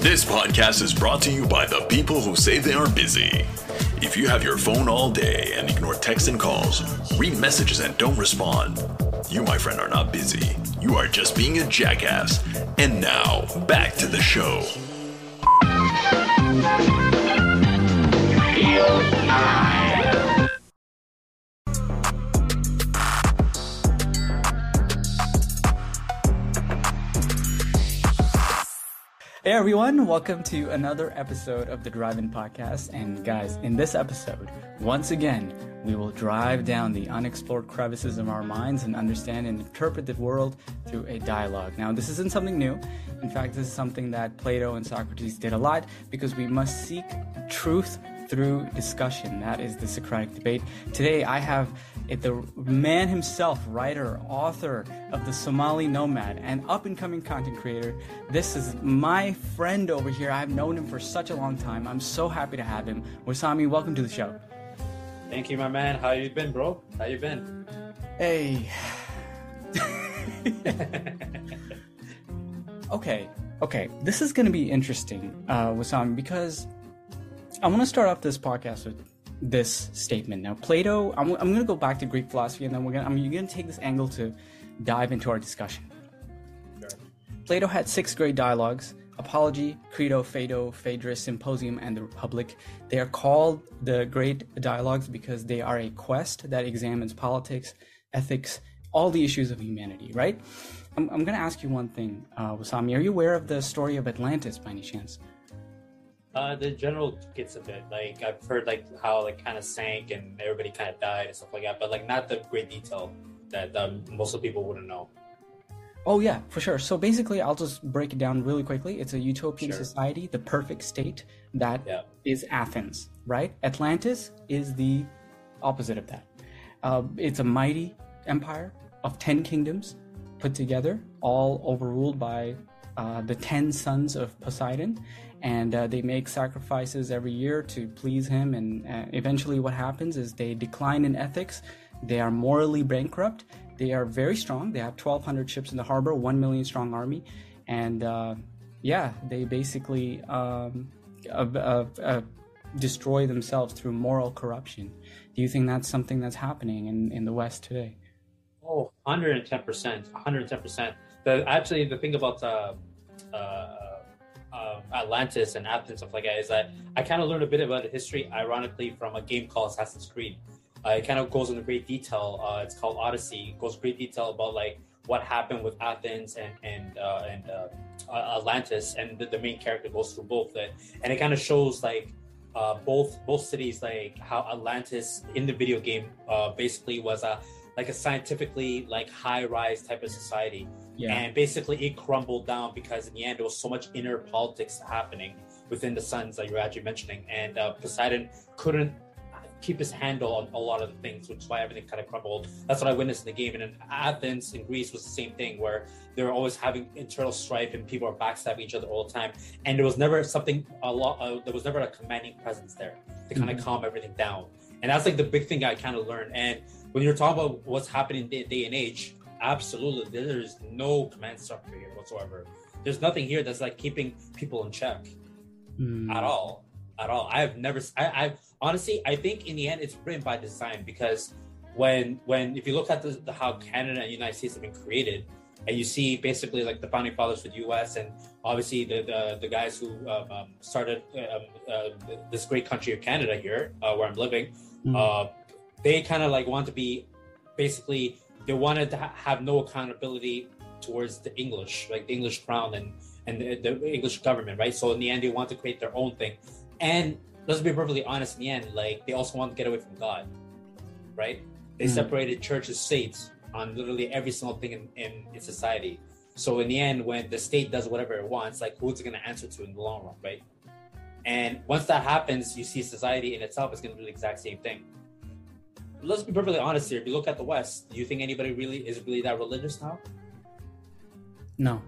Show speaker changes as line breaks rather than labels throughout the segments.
This podcast is brought to you by the people who say they are busy. If you have your phone all day and ignore texts and calls, read messages and don't respond, you, my friend, are not busy. You are just being a jackass. And now, back to the show.
Hey everyone, welcome to another episode of the Drive In Podcast. And guys, in this episode, once again, we will drive down the unexplored crevices of our minds and understand and interpret the world through a dialogue. Now, this isn't something new. In fact, this is something that Plato and Socrates did a lot because we must seek truth through discussion. That is the Socratic debate. Today, I have the man himself, writer, author of the Somali Nomad, and up and coming content creator. This is my friend over here. I've known him for such a long time. I'm so happy to have him. Wasami, welcome to the show.
Thank you, my man. How you been, bro? How you been?
Hey. okay, okay. This is going to be interesting, uh, Wasami, because I want to start off this podcast with this statement. Now, Plato, I'm, I'm going to go back to Greek philosophy, and then we're going to I'm going to take this angle to dive into our discussion. Sure. Plato had six great dialogues: Apology, Crito, Phaedo, Phaedrus, Symposium, and the Republic. They are called the great dialogues because they are a quest that examines politics, ethics, all the issues of humanity. Right? I'm, I'm going to ask you one thing, uh, Wasami. Are you aware of the story of Atlantis by any chance?
Uh, the general gets a bit like I've heard like how like kind of sank and everybody kind of died and stuff like that, but like not the great detail that um, most of people wouldn't know.
Oh yeah, for sure. So basically, I'll just break it down really quickly. It's a utopian sure. society, the perfect state that yeah. is Athens, right? Atlantis is the opposite of that. Uh, it's a mighty empire of ten kingdoms put together, all overruled by uh, the ten sons of Poseidon, and uh, they make sacrifices every year to please him. And uh, eventually, what happens is they decline in ethics. They are morally bankrupt. They are very strong. They have 1,200 ships in the harbor, one million strong army, and uh, yeah, they basically um, destroy themselves through moral corruption. Do you think that's something that's happening in, in the West today?
Oh, 110%. 110%. The, actually, the thing about uh, Atlantis and Athens and stuff like that is that I kind of learned a bit about the history, ironically, from a game called Assassin's Creed. Uh, it kind of goes into great detail. Uh, it's called Odyssey. It goes great detail about like what happened with Athens and and uh, and uh, Atlantis, and the, the, main character goes through both it, and it kind of shows like uh, both both cities, like how Atlantis in the video game basically was a like a scientifically like high rise type of society yeah. And basically, it crumbled down because in the end, there was so much inner politics happening within the sons that you're actually mentioning. And uh, Poseidon couldn't keep his handle on a lot of the things, which is why everything kind of crumbled. That's what I witnessed in the game. And in Athens in Greece was the same thing, where they were always having internal strife and people are backstabbing each other all the time. And there was never something a lot. Uh, there was never a commanding presence there to kind of mm-hmm. calm everything down. And that's like the big thing I kind of learned. And when you're talking about what's happening day, day and age, absolutely there is no command structure here whatsoever there's nothing here that's like keeping people in check mm. at all at all i've never I, I honestly i think in the end it's written by design because when when if you look at the, the, how canada and united states have been created and you see basically like the founding fathers for the us and obviously the the, the guys who um, um, started um, uh, this great country of canada here uh, where i'm living mm. uh, they kind of like want to be basically they wanted to ha- have no accountability towards the English, like the English crown and and the, the, English government, right? So in the end, they want to create their own thing. And let's be perfectly honest, in the end, like they also want to get away from God, right? They mm-hmm. separated church and state on literally every single thing in, in, in society. So in the end, when the state does whatever it wants, like who's it going to answer to in the long run, right? And once that happens, you see society in itself is going to do the exact same thing let's be perfectly honest here. If you look at the West, do you think anybody really is really that religious now?
No.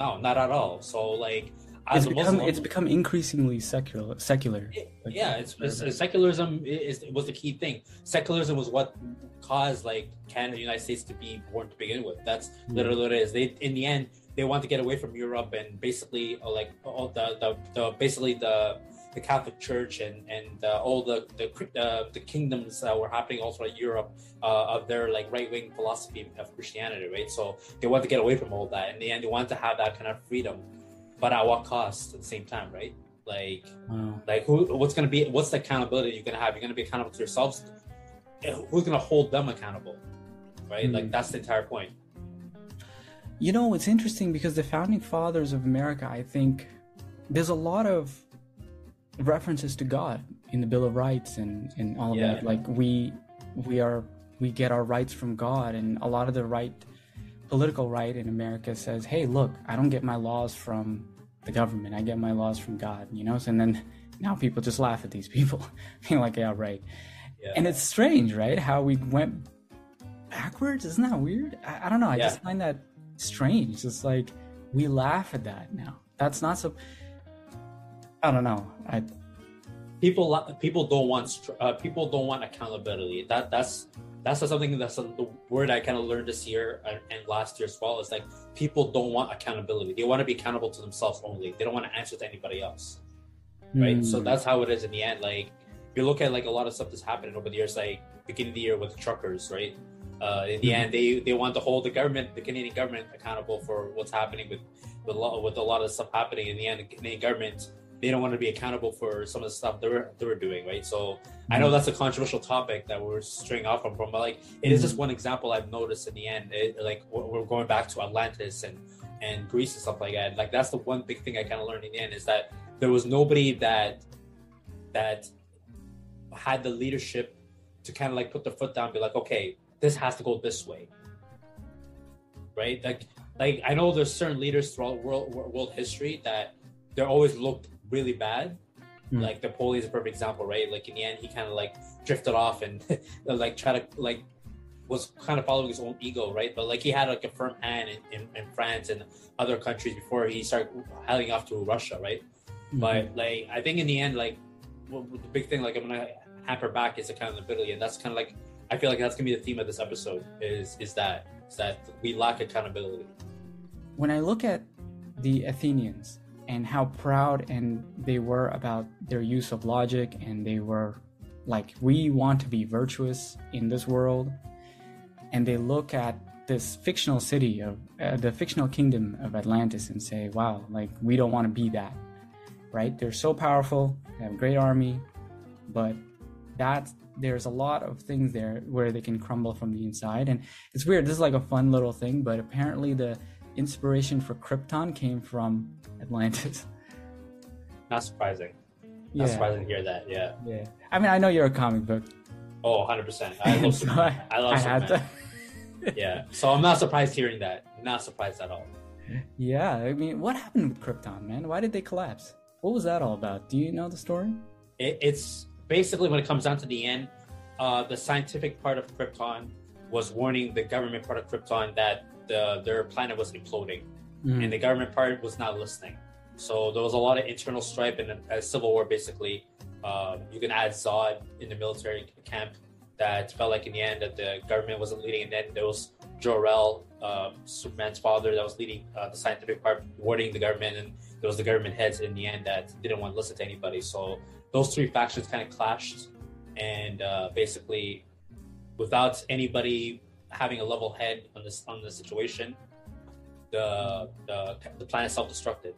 No, not at all. So like
it's become Muslim, it's become increasingly secular secular
it, like, yeah it's, it's, secularism is, was the key thing secularism was what caused like canada united states to be born to begin with that's literally what it is they in the end they want to get away from Europe and basically uh, like all the, the, the basically the the Catholic Church and and uh, all the the uh, the kingdoms that were happening all throughout Europe uh, of their like right wing philosophy of Christianity, right? So they want to get away from all that. In the end, they want to have that kind of freedom, but at what cost? At the same time, right? Like, wow. like who? What's gonna be? What's the accountability you're gonna have? You're gonna be accountable to yourselves. Who's gonna hold them accountable? Right? Mm. Like that's the entire point.
You know, it's interesting because the founding fathers of America, I think, there's a lot of references to God in the Bill of Rights and, and all of yeah. that. Like we we are we get our rights from God and a lot of the right political right in America says, Hey, look, I don't get my laws from the government. I get my laws from God, you know? And then now people just laugh at these people, being like, Yeah, right. Yeah. And it's strange, right? How we went backwards. Isn't that weird? I, I don't know. I yeah. just find that strange. It's like we laugh at that now. That's not so I don't know. I
people people don't want uh, people don't want accountability. That that's that's something that's a, the word I kind of learned this year and, and last year as well. Is like people don't want accountability. They want to be accountable to themselves only. They don't want to answer to anybody else. Right. Mm. So hmm. that's how it is in the end. Like you look at like a lot of stuff that's happening over the years, like beginning of the year with the truckers, right? Uh, in the mm-hmm. end, they they want to hold the government, the Canadian government, accountable for what's happening with with a lot, with a lot of stuff happening. In the end, the Canadian government they don't want to be accountable for some of the stuff they were they were doing, right? So. I know mm-hmm. that's a controversial topic that we're straying off from, but like it is just mm-hmm. one example I've noticed in the end. It, like we're going back to Atlantis and and Greece and stuff like that. Like that's the one big thing I kind of learned in the end is that there was nobody that that had the leadership to kind of like put their foot down, and be like, okay, this has to go this way, right? Like like I know there's certain leaders throughout world world history that they're always looked really bad. Mm. Like Napoleon is a perfect example, right? Like in the end, he kind of like drifted off and like try to like was kind of following his own ego, right? But like he had like a firm hand in, in, in France and other countries before he started heading off to Russia, right? Mm-hmm. But like I think in the end, like well, the big thing, like I'm gonna hamper back is accountability, and that's kind of like I feel like that's gonna be the theme of this episode is is that is that we lack accountability.
When I look at the Athenians, and how proud and they were about their use of logic and they were like we want to be virtuous in this world. And they look at this fictional city of uh, the fictional kingdom of Atlantis and say wow like we don't want to be that right? They're so powerful they have a great army but that there's a lot of things there where they can crumble from the inside and it's weird this is like a fun little thing but apparently the inspiration for Krypton came from Atlantis.
Not surprising. Not yeah. surprising to hear that. Yeah.
Yeah. I mean, I know you're a comic book.
Oh, 100%. I love so Superman. I, I love I Superman. yeah. So I'm not surprised hearing that. Not surprised at all.
Yeah. I mean, what happened with Krypton, man? Why did they collapse? What was that all about? Do you know the story?
It, it's basically when it comes down to the end, uh, the scientific part of Krypton was warning the government part of Krypton that the, their planet was imploding, mm. and the government part was not listening. So there was a lot of internal strife and a, a civil war. Basically, um, you can add Zod in the military camp that felt like in the end that the government wasn't leading, and then there was Jor-El, uh, Superman's father, that was leading uh, the scientific part, warning the government, and there was the government heads in the end that didn't want to listen to anybody. So those three factions kind of clashed, and uh, basically, without anybody having a level head on this on the situation, the the, the planet self-destructed.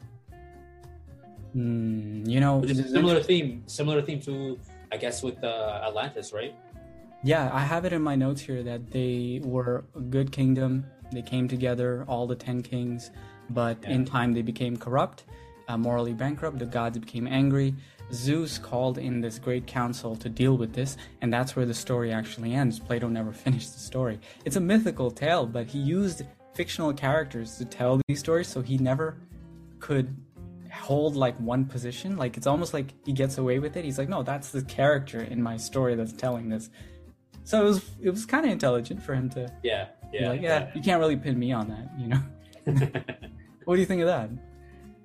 Mm, you know,
which is a similar theme, similar theme to I guess with uh, Atlantis, right?
Yeah, I have it in my notes here that they were a good kingdom. They came together, all the ten kings, but yeah. in time they became corrupt, uh, morally bankrupt. The gods became angry. Zeus called in this great council to deal with this, and that's where the story actually ends. Plato never finished the story. It's a mythical tale, but he used fictional characters to tell these stories, so he never could hold like one position. Like it's almost like he gets away with it. He's like, no, that's the character in my story that's telling this. So it was it was kind of intelligent for him to
yeah yeah,
like, yeah, yeah you can't really pin me on that, you know. what do you think of that?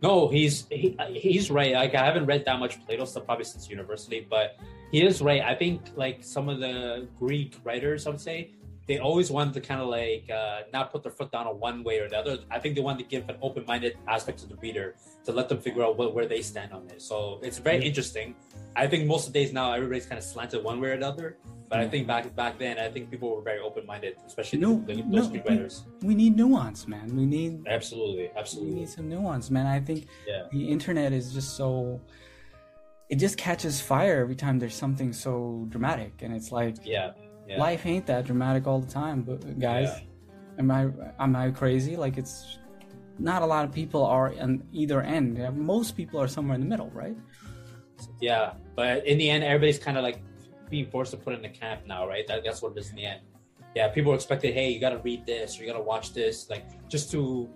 No, he's he, he's right. Like I haven't read that much Plato stuff probably since university, but he is right. I think like some of the Greek writers, I would say, they always wanted to kind of like uh, not put their foot down on one way or the other. I think they wanted to give an open-minded aspect to the reader to let them figure out what, where they stand on it. So it's very interesting. I think most of the days now everybody's kind of slanted one way or the other. But I think back back then, I think people were very open-minded, especially no, the, those no, writers.
We, we, need nuance, man. We need
absolutely, absolutely.
We need some nuance, man. I think yeah. the internet is just so. It just catches fire every time there's something so dramatic, and it's like,
yeah yeah.
life ain't that dramatic all the time but guys yeah. am i am i crazy like it's not a lot of people are on either end most people are somewhere in the middle right
yeah but in the end everybody's kind of like being forced to put in the camp now right that, that's what it is in the end yeah people expected hey you got to read this or you got to watch this like just to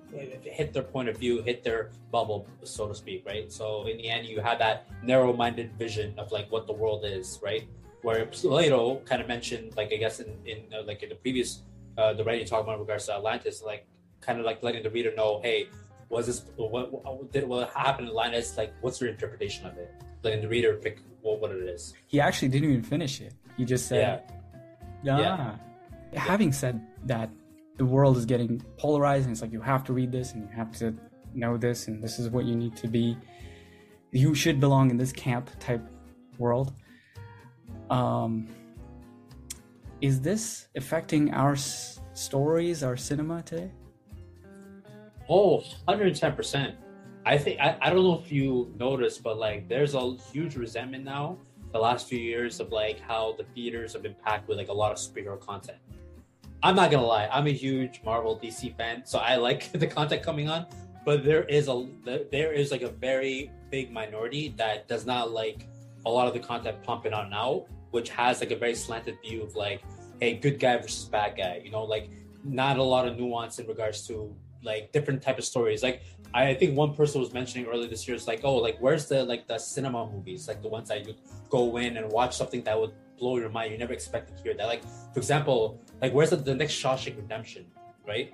hit their point of view hit their bubble so to speak right so in the end you have that narrow-minded vision of like what the world is right where Plato kind of mentioned, like I guess in, in uh, like in the previous uh, the writing talking about in regards to Atlantis, like kind of like letting the reader know, hey, was this what, what did what happened in Atlantis? Like, what's your interpretation of it? Letting the reader pick what, what it is.
He actually didn't even finish it. He just said, yeah. Ah. yeah. Having said that, the world is getting polarized, and it's like you have to read this and you have to know this, and this is what you need to be. You should belong in this camp type world um, is this affecting our s- stories, our cinema today?
Oh, 110%. I think, I, I don't know if you noticed, but like there's a huge resentment now the last few years of like how the theaters have been packed with like a lot of superhero content. I'm not gonna lie, I'm a huge Marvel DC fan, so I like the content coming on. But there is a there is like a very big minority that does not like a lot of the content pumping on now, which has like a very slanted view of like, hey, good guy versus bad guy. You know, like not a lot of nuance in regards to like different type of stories. Like I think one person was mentioning earlier this year it's like, oh, like where's the like the cinema movies, like the ones that you go in and watch something that would blow your mind. You never expect to hear that. Like for example, like where's the, the next Shawshank Redemption, right?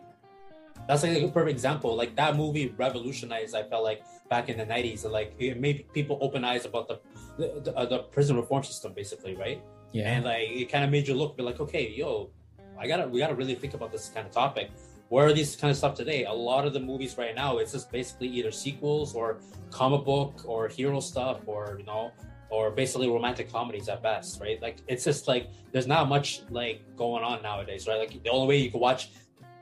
That's like a perfect example. Like that movie revolutionized. I felt like back in the '90s, like it made people open eyes about the the, the, uh, the prison reform system, basically, right?
Yeah.
And like it kind of made you look, be like, okay, yo, I gotta we gotta really think about this kind of topic. Where are these kind of stuff today? A lot of the movies right now, it's just basically either sequels or comic book or hero stuff or you know or basically romantic comedies at best, right? Like it's just like there's not much like going on nowadays, right? Like the only way you can watch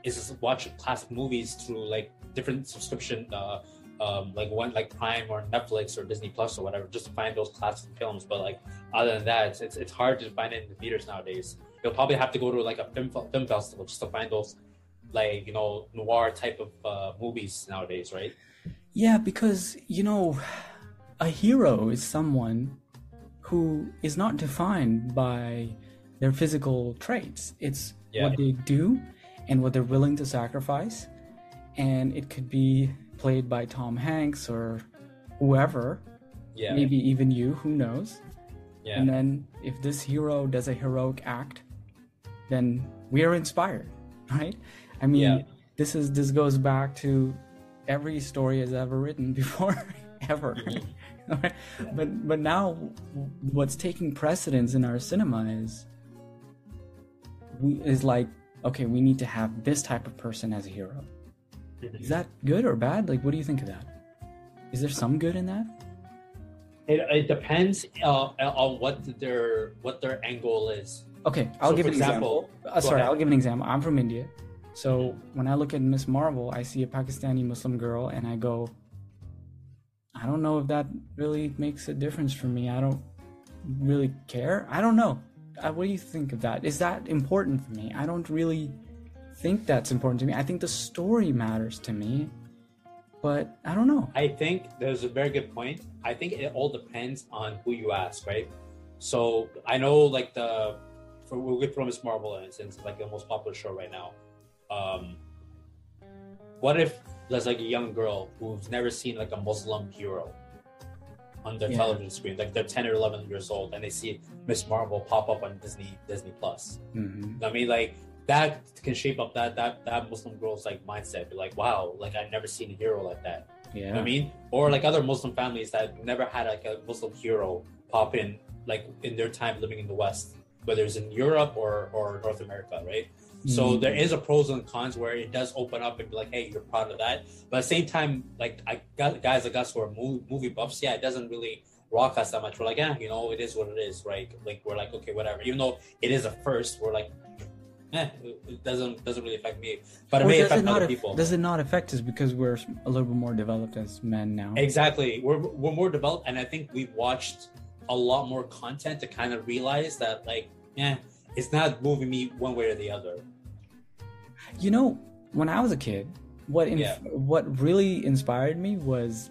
is just watch classic movies through like different subscription uh, um, like one like Prime or Netflix or Disney Plus or whatever, just to find those classic films. But like other than that, it's, it's, it's hard to find it in the theaters nowadays. You'll probably have to go to like a film film festival just to find those like you know noir type of uh, movies nowadays, right?
Yeah, because you know, a hero is someone who is not defined by their physical traits. It's yeah. what they do and what they're willing to sacrifice. And it could be played by Tom Hanks or whoever.
Yeah.
Maybe even you, who knows? Yeah. And then if this hero does a heroic act, then we are inspired, right? I mean, yeah. this is this goes back to every story has ever written before ever. Mm-hmm. but but now what's taking precedence in our cinema is we, is like okay, we need to have this type of person as a hero is that good or bad? Like, what do you think of that? Is there some good in that?
It, it depends uh, on what their what their angle is.
Okay, I'll so give an example. example. Uh, sorry, ahead. I'll give an example. I'm from India, so when I look at Miss Marvel, I see a Pakistani Muslim girl, and I go, I don't know if that really makes a difference for me. I don't really care. I don't know. Uh, what do you think of that? Is that important for me? I don't really think that's important to me. I think the story matters to me, but I don't know.
I think there's a very good point. I think it all depends on who you ask, right? So I know, like the for we'll get Miss Marvel, in instance, like the most popular show right now. Um, what if there's like a young girl who's never seen like a Muslim hero on their yeah. television screen, like they're 10 or 11 years old, and they see Miss Marvel pop up on Disney Disney Plus.
Mm-hmm.
I mean, like that can shape up that that that Muslim girl's like mindset. Be like, wow, like I've never seen a hero like that.
Yeah.
You know I mean? Or like other Muslim families that never had like a Muslim hero pop in like in their time living in the West, whether it's in Europe or or North America, right? So mm. there is a pros and cons where it does open up and be like, hey, you're proud of that. But at the same time, like I got guys like us who are movie buffs, yeah, it doesn't really rock us that much. We're like, yeah, you know, it is what it is, right? Like we're like, okay, whatever. Even though it is a first, we're like, eh, it doesn't doesn't really affect me. But it may affect other people.
Does it not affect us because we're a little bit more developed as men now?
Exactly, we're we're more developed, and I think we've watched a lot more content to kind of realize that, like, yeah, it's not moving me one way or the other.
You know, when I was a kid, what yeah. what really inspired me was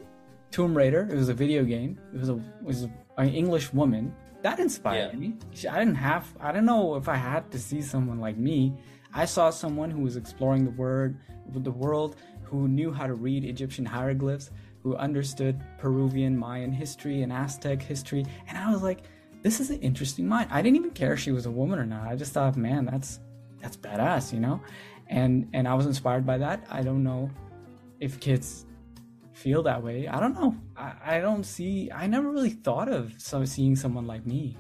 Tomb Raider. It was a video game. It was a it was an English woman that inspired yeah. me. I didn't have I don't know if I had to see someone like me. I saw someone who was exploring the word the world, who knew how to read Egyptian hieroglyphs, who understood Peruvian Mayan history and Aztec history, and I was like, this is an interesting mind. I didn't even care if she was a woman or not. I just thought, man, that's that's badass, you know? And and I was inspired by that. I don't know if kids feel that way. I don't know. I, I don't see. I never really thought of so seeing someone like me.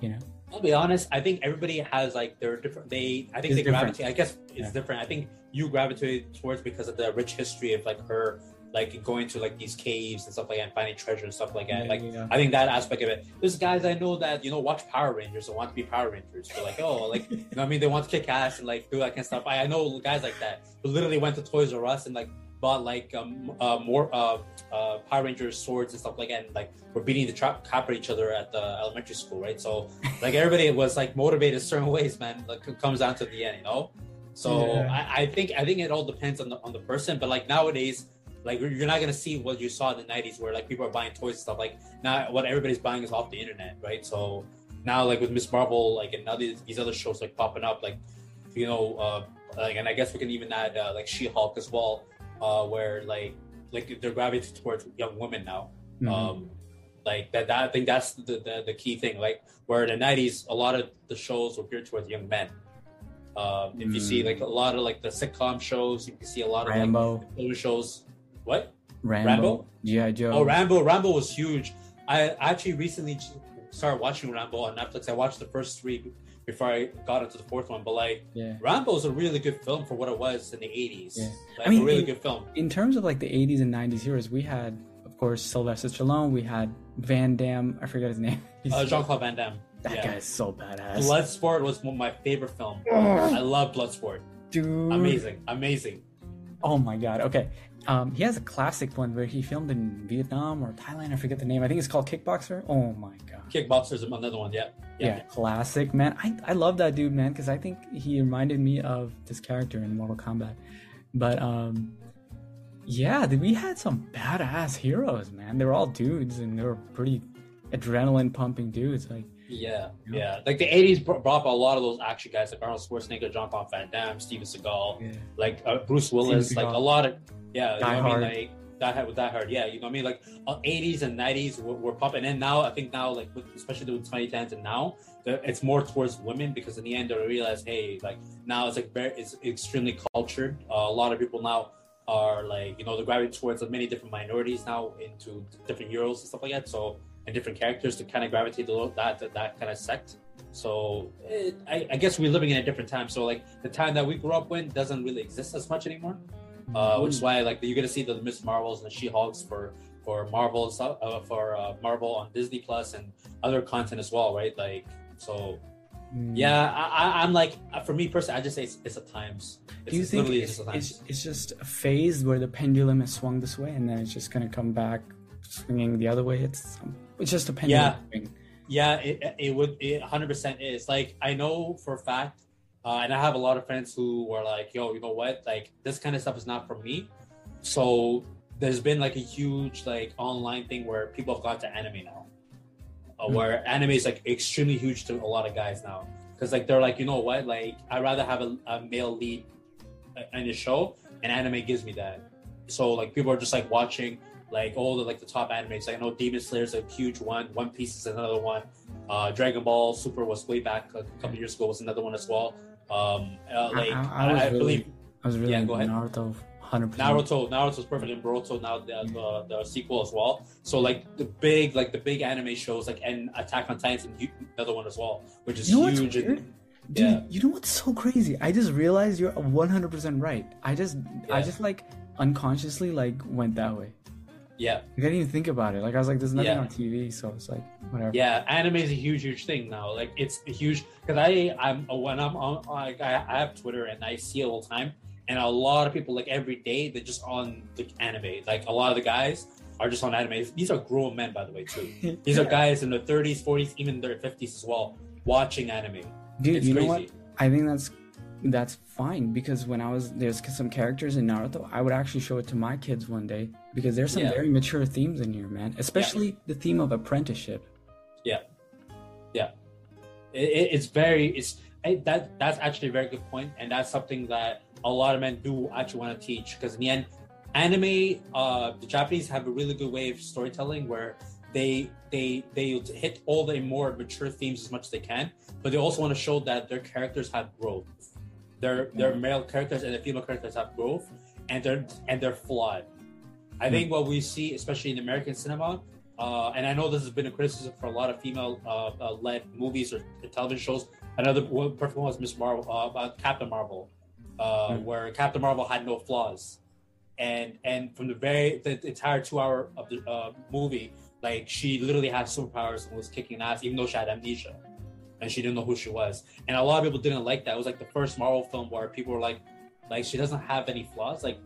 You know.
I'll be honest. I think everybody has like their different. They. I think it's they different. gravitate. I guess it's yeah. different. I think you gravitate towards because of the rich history of like her like going to like these caves and stuff like that and finding treasure and stuff like that. Yeah, like yeah. I think that aspect of it. There's guys I know that you know watch Power Rangers and want to be Power Rangers. They're like, oh, like you know what I mean? They want to kick ass and like do that kind of stuff. I, I know guys like that who literally went to Toys R Us and like bought like um, uh, more uh, uh, Power Rangers swords and stuff like that. And, like we're beating the trap crap at each other at the elementary school, right? So like everybody was like motivated certain ways, man. Like it comes down to the end, you know. So yeah. I, I, think I think it all depends on the on the person. But like nowadays, like you're not gonna see what you saw in the '90s, where like people are buying toys and stuff. Like now, what everybody's buying is off the internet, right? So now, like with Miss Marvel, like and now these, these other shows like popping up, like you know, uh, like and I guess we can even add uh, like She Hulk as well uh, where like like they're gravitating towards young women now. Mm-hmm. Um, like that, that I think that's the, the, the key thing. Like where in the '90s, a lot of the shows were geared towards young men. Um, if mm. you see like a lot of like the sitcom shows, you can see a lot of Rambo like shows. What?
Rambo. Rambo? GI Joe.
Oh, Rambo! Rambo was huge. I actually recently started watching Rambo on Netflix. I watched the first three before I got into the fourth one. But like, yeah. Rambo is a really good film for what it was in the '80s. Yeah. Like, I mean, a really
in,
good film.
In terms of like the '80s and '90s heroes, we had, of course, Sylvester Stallone. We had Van Damme. I forget his name.
Uh, Jean Claude Van Damme.
That yeah. guy's so badass.
Bloodsport was one of my favorite film. I love Bloodsport.
Dude,
amazing, amazing.
Oh my god. Okay, um, he has a classic one where he filmed in Vietnam or Thailand. I forget the name. I think it's called Kickboxer. Oh my god.
Kickboxer is another one. Yeah.
Yeah. yeah classic man. I I love that dude, man, because I think he reminded me of this character in Mortal Kombat. But um, yeah, we had some badass heroes, man. They were all dudes, and they were pretty adrenaline pumping dudes. Like.
Yeah, you know? yeah. Like the '80s brought up a lot of those action guys, like Arnold Schwarzenegger, John Paul Van Damme, Steven Seagal, yeah. like uh, Bruce Willis, like a lot of yeah, Die you know Hard. I mean? Like Die Hard with Die Hard. Yeah, you know what I mean? Like 80s and 90s were, were popping in. Now I think now like with, especially with 2010s and now it's more towards women because in the end they realize hey like now it's like very it's extremely cultured. Uh, a lot of people now are like you know they're gravitating towards many different minorities now into different heroes and stuff like that. So and different characters to kind of gravitate to that that, that kind of sect. So it, I, I, guess we're living in a different time. So like the time that we grew up in doesn't really exist as much anymore uh, which is why like you're gonna see the Miss Marvels and the She Hulks for for Marvel uh, for uh, Marvel on Disney Plus and other content as well, right? Like so. Mm. Yeah, I, am like for me personally, I just say it's, it's a times.
It's, Do you think it's, just it's, it's just a phase where the pendulum has swung this way and then it's just gonna come back swinging the other way? It's it's just a pendulum.
Yeah, yeah, it, it would it 100% is like I know for a fact uh, and I have a lot of friends who were like, yo, you know what? Like, this kind of stuff is not for me. So there's been like a huge like online thing where people have gone to anime now, uh, mm-hmm. where anime is like extremely huge to a lot of guys now. Because like they're like, you know what? Like, I'd rather have a, a male lead uh, in a show, and anime gives me that. So like people are just like watching like all the like the top animes. Like, I know Demon Slayer is a huge one. One Piece is another one. Uh, Dragon Ball Super was way back a couple years ago was another one as well. Um, uh, like I, I, I, I really, believe.
I was really yeah, go ahead. Naruto. 100%.
Naruto, Naruto's perfect, and Boruto now the, the, the sequel as well. So like the big like the big anime shows like and Attack on Titan, and another one as well, which is you know huge.
Dude, yeah. you know what's so crazy? I just realized you're 100% right. I just, yeah. I just like unconsciously like went that way.
Yeah.
I didn't even think about it. Like I was like, there's nothing yeah. on TV, so it's like whatever.
Yeah, anime is a huge, huge thing now. Like it's a huge because I, I'm when I'm on like I, I have Twitter and I see it all the time, and a lot of people like every day they're just on the anime. Like a lot of the guys are just on anime. These are grown men, by the way, too. These are guys in their 30s, 40s, even their 50s as well, watching anime.
Dude, it's you crazy. know what? I think that's that's fine because when I was there's some characters in Naruto, I would actually show it to my kids one day because there's some yeah. very mature themes in here, man. Especially yeah. the theme of apprenticeship.
Yeah, yeah, it, it, it's very it's it, that that's actually a very good point, and that's something that a lot of men do actually want to teach because in the end, anime, uh, the Japanese have a really good way of storytelling where they they they hit all the more mature themes as much as they can, but they also want to show that their characters have growth. Their their male characters and the female characters have growth, and they're and they're flawed. I think what we see, especially in American cinema, uh, and I know this has been a criticism for a lot of female uh, uh, led movies or television shows. Another perfect one was Miss Marvel, uh, Captain Marvel, mm. where Captain Marvel had no flaws, and and from the very the entire two hour of the uh, movie, like she literally had superpowers and was kicking ass, even though she had amnesia, and she didn't know who she was. And a lot of people didn't like that. It was like the first Marvel film where people were like, like she doesn't have any flaws, like.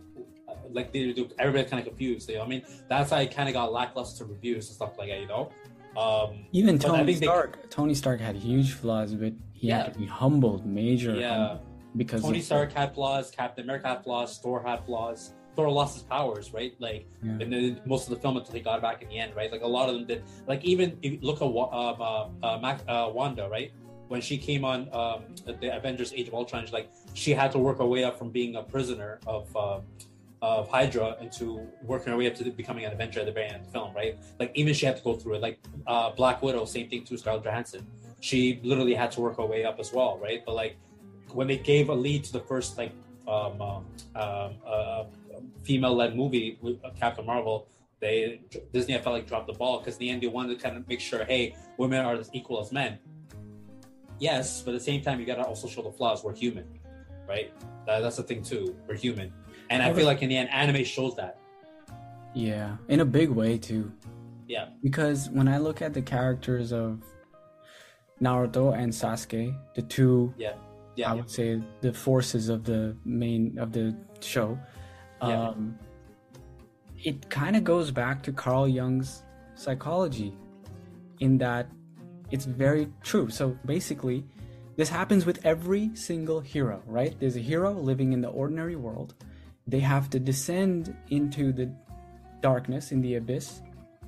Like they do, everybody's kind of confused. You know, I mean, that's why I kind of got lackluster reviews and stuff like that. You know, um,
even Tony Stark. They, Tony Stark had huge flaws, but he yeah. had to be humbled, major.
Yeah, because Tony Stark had flaws, Captain America had flaws, Thor had flaws. Thor lost his powers, right? Like, yeah. and then most of the film until he got back in the end, right? Like a lot of them did. Like even if you look at uh, uh, Mac, uh, Wanda, right? When she came on um, the Avengers: Age of Ultron, she, like she had to work her way up from being a prisoner of uh, of Hydra into working her way up to becoming an Avenger at the very end of the film, right? Like even she had to go through it. Like uh, Black Widow, same thing too. Scarlett Johansson, she literally had to work her way up as well, right? But like when they gave a lead to the first like um, um, um uh, female-led movie with uh, Captain Marvel, they Disney I felt like dropped the ball because in the end they wanted to kind of make sure, hey, women are as equal as men. Yes, but at the same time you gotta also show the flaws. We're human, right? That, that's the thing too. We're human, and I feel like in the end, anime shows that.
Yeah, in a big way too.
Yeah.
Because when I look at the characters of Naruto and Sasuke, the two
yeah yeah,
I would say the forces of the main of the show. Yeah. Um, it kind of goes back to Carl Jung's psychology, in that it's very true. So basically, this happens with every single hero, right? There's a hero living in the ordinary world. They have to descend into the darkness, in the abyss.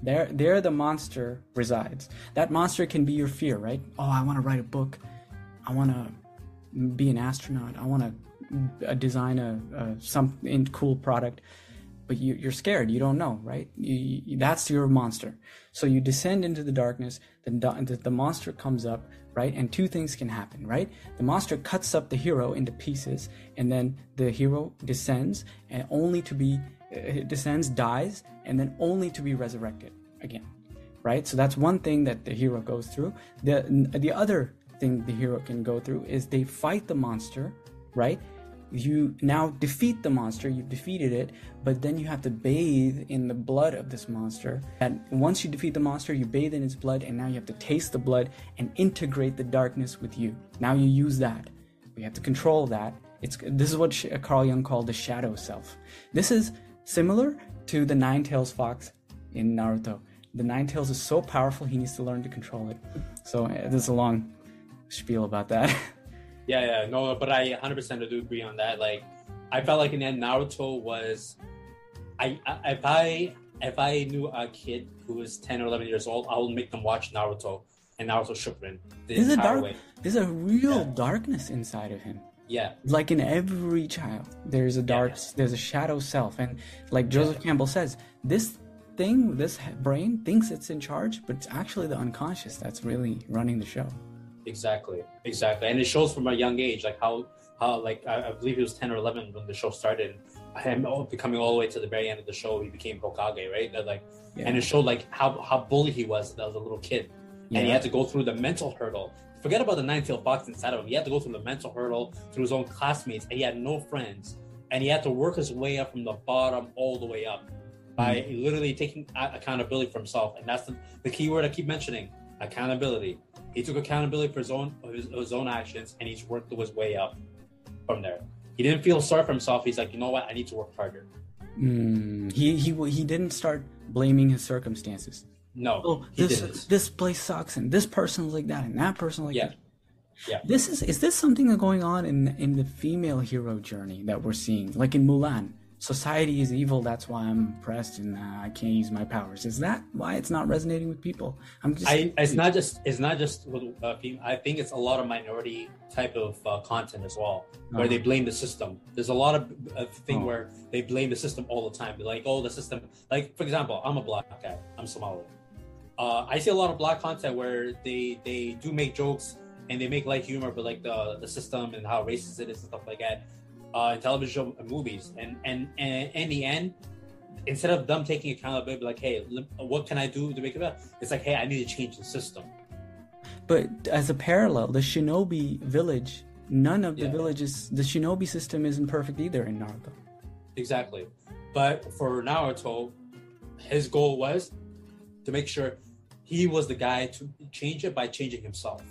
There, there the monster resides. That monster can be your fear, right? Oh, I want to write a book. I want to be an astronaut. I want to uh, design a, a some cool product, but you, are scared. You don't know, right? You, you, that's your monster. So you descend into the darkness. Then the, the monster comes up, right? And two things can happen, right? The monster cuts up the hero into pieces, and then the hero descends, and only to be uh, descends, dies, and then only to be resurrected again right so that's one thing that the hero goes through the the other thing the hero can go through is they fight the monster, right? You now defeat the monster, you've defeated it, but then you have to bathe in the blood of this monster. And once you defeat the monster, you bathe in its blood, and now you have to taste the blood and integrate the darkness with you. Now you use that. We have to control that. It's this is what Carl Jung called the shadow self. This is similar to the Nine Tails Fox in Naruto. The Nine Tails is so powerful, he needs to learn to control it. So uh, this is a long spiel about that.
yeah, yeah, no, but I 100% do agree on that. Like, I felt like in the end, Naruto was, I, I if I if I knew a kid who was 10 or 11 years old, I would make them watch Naruto and Naruto Shippuden the
there's a dark, way. There's a real yeah. darkness inside of him.
Yeah.
Like in every child, there's a dark, yeah. there's a shadow self. And like Joseph yeah. Campbell says, this thing, this brain thinks it's in charge, but it's actually the unconscious that's really running the show.
Exactly, exactly, and it shows from a young age, like how how like I, I believe he was ten or eleven when the show started. Him becoming all the way to the very end of the show, he became Hokage, right? That like, yeah. and it showed like how how bully he was as a little kid, yeah. and he had to go through the mental hurdle forget about the nine-tailed fox inside of him. He had to go through the mental hurdle through his own classmates, and he had no friends, and he had to work his way up from the bottom all the way up by mm. literally taking accountability for himself. And that's the, the key word I keep mentioning: accountability. He took accountability for his own his, his own actions, and he's worked his way up from there. He didn't feel sorry for himself. He's like, you know what? I need to work harder.
Mm, he he he didn't start blaming his circumstances.
No,
oh, this didn't. this place sucks, and this person's like that, and that person like
yeah.
that.
Yeah.
This is is this something going on in in the female hero journey that we're seeing, like in Mulan? Society is evil. That's why I'm oppressed and uh, I can't use my powers. Is that why it's not resonating with people? I'm just.
I, it's not just. It's not just with uh, I think it's a lot of minority type of uh, content as well, where uh-huh. they blame the system. There's a lot of uh, thing oh. where they blame the system all the time. They're like, oh, the system. Like for example, I'm a black guy. I'm Somali uh, I see a lot of black content where they they do make jokes and they make light humor, but like the the system and how racist it is and stuff like that uh, in television and movies. And, and and in the end, instead of them taking accountability, like, hey, what can I do to make it better? It's like, hey, I need to change the system.
But as a parallel, the Shinobi village, none of the yeah. villages, the Shinobi system isn't perfect either in Naruto.
Exactly. But for Naruto, his goal was to make sure he was the guy to change it by changing himself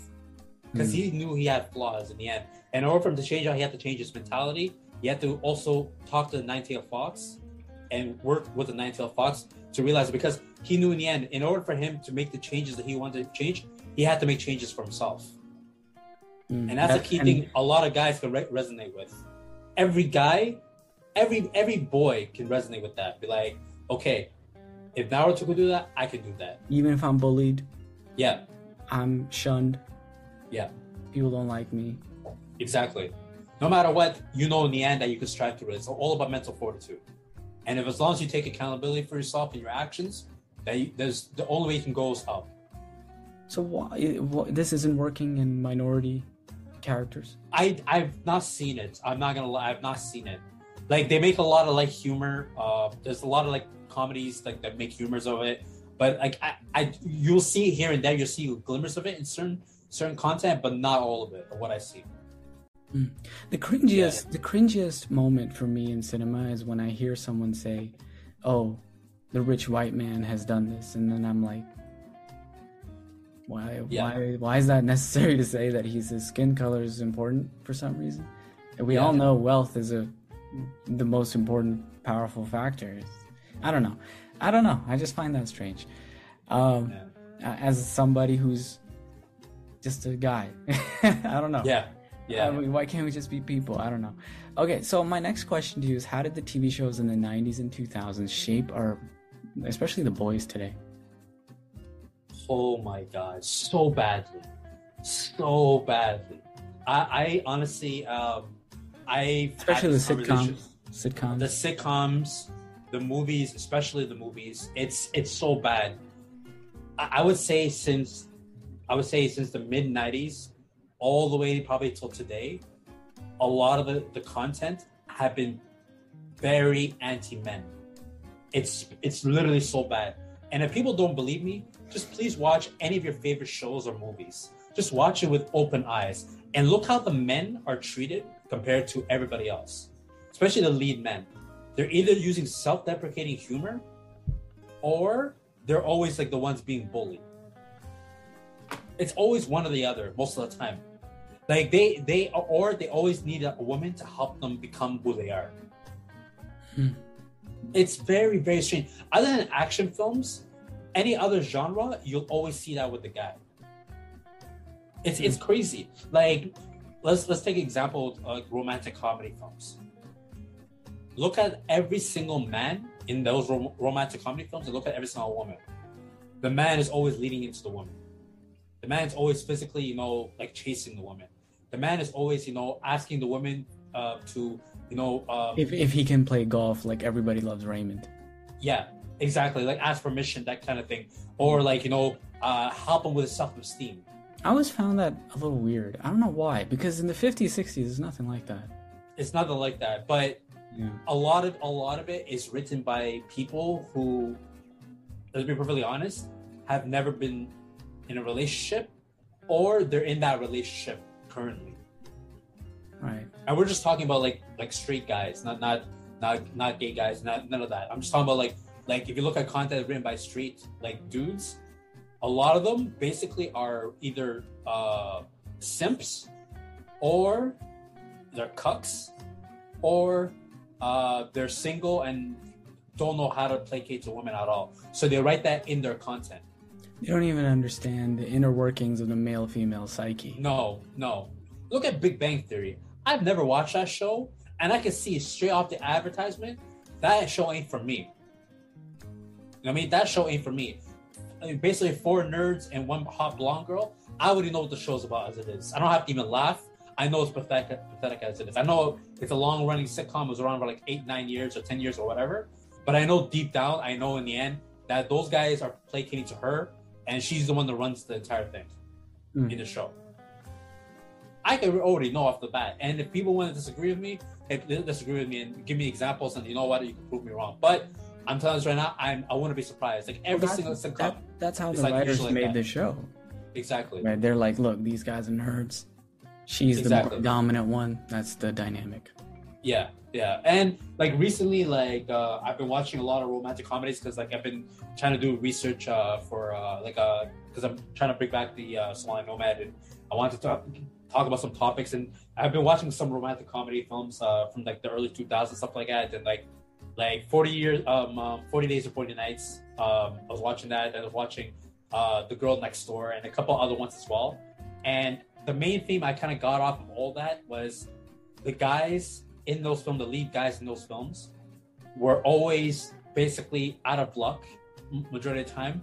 because mm. he knew he had flaws in the end. And in order for him to change it, he had to change his mentality. He had to also talk to the nine-tailed fox and work with the nine-tailed fox to realize because he knew in the end, in order for him to make the changes that he wanted to change, he had to make changes for himself. Mm. And that's, that's a key and... thing a lot of guys can re- resonate with. Every guy, every every boy can resonate with that. Be like, okay, if Naruto could do that, I can do that.
Even if I'm bullied.
Yeah.
I'm shunned.
Yeah.
People don't like me.
Exactly. No matter what, you know in the end that you can strive through it. It's all about mental fortitude. And if as long as you take accountability for yourself and your actions, that you, there's the only way you can go is up.
So why, why this isn't working in minority characters?
I I've not seen it. I'm not gonna lie. I've not seen it. Like they make a lot of like humor. Uh, there's a lot of like comedies like that make humors of it. But like I, I you'll see here and there, you'll see glimmers of it in certain certain content, but not all of it. Of what I see.
Mm. The cringiest, yeah. the cringiest moment for me in cinema is when I hear someone say, "Oh, the rich white man has done this," and then I'm like, "Why? Yeah. Why? Why is that necessary to say that he's his skin color is important for some reason?" And we yeah. all know wealth is a the most important, powerful factor. I don't know. I don't know. I just find that strange. Um. As somebody who's just a guy, I don't know.
Yeah. Yeah.
I mean, why can't we just be people? I don't know. Okay, so my next question to you is how did the TV shows in the 90s and 2000s shape our, especially the boys today?
Oh my God, so badly. So badly. I, I honestly, um, I.
Especially the sitcoms. Sitcoms.
The sitcoms the movies, especially the movies, it's it's so bad. I, I would say since I would say since the mid '90s, all the way probably till today, a lot of the, the content have been very anti-men. It's it's literally so bad. And if people don't believe me, just please watch any of your favorite shows or movies. Just watch it with open eyes and look how the men are treated compared to everybody else, especially the lead men they're either using self-deprecating humor or they're always like the ones being bullied it's always one or the other most of the time like they they or they always need a woman to help them become who they are hmm. it's very very strange other than action films any other genre you'll always see that with the guy it's it's hmm. crazy like let's let's take an example of uh, romantic comedy films look at every single man in those rom- romantic comedy films and look at every single woman. The man is always leading into the woman. The man is always physically, you know, like chasing the woman. The man is always, you know, asking the woman uh, to, you know, um,
if if he can play golf like everybody loves Raymond.
Yeah, exactly. Like ask permission, that kind of thing, or like you know, uh, help him with his self esteem.
I always found that a little weird. I don't know why, because in the 50s, 60s, there's nothing like that.
It's nothing like that, but yeah. a lot of a lot of it is written by people who let's be perfectly honest have never been in a relationship or they're in that relationship currently.
Right.
And we're just talking about like like straight guys, not not not not gay guys, not none of that. I'm just talking about like like if you look at content written by straight like dudes, a lot of them basically are either uh simps or they're cucks or uh they're single and don't know how to placate to women at all. So they write that in their content.
They don't even understand the inner workings of the male female psyche.
No, no. Look at Big Bang Theory. I've never watched that show, and I can see straight off the advertisement that show ain't for me. I mean, that show ain't for me. I mean, basically, four nerds and one hot blonde girl. I already know what the show's about as it is. I don't have to even laugh. I know it's pathetic, pathetic as it is. I know it's a long running sitcom. It was around for like eight, nine years or 10 years or whatever. But I know deep down, I know in the end that those guys are placating to her and she's the one that runs the entire thing mm. in the show. I can already know off the bat. And if people want to disagree with me, if they disagree with me and give me examples, and you know what, you can prove me wrong. But I'm telling you right now, I'm I want to be surprised. Like every well, single sitcom. That,
that's how the like writers made like the show.
Exactly.
Right. They're like, look, these guys are nerds. She's exactly. the dominant one. That's the dynamic.
Yeah, yeah, and like recently, like uh, I've been watching a lot of romantic comedies because like I've been trying to do research uh, for uh, like uh because I'm trying to bring back the uh, Salon Nomad and I wanted to talk, talk about some topics and I've been watching some romantic comedy films uh, from like the early 2000s stuff like that and like like 40 years um, um 40 days or 40 nights um I was watching that and I was watching uh the girl next door and a couple other ones as well and the main theme I kind of got off of all that was the guys in those films, the lead guys in those films, were always basically out of luck majority of the time,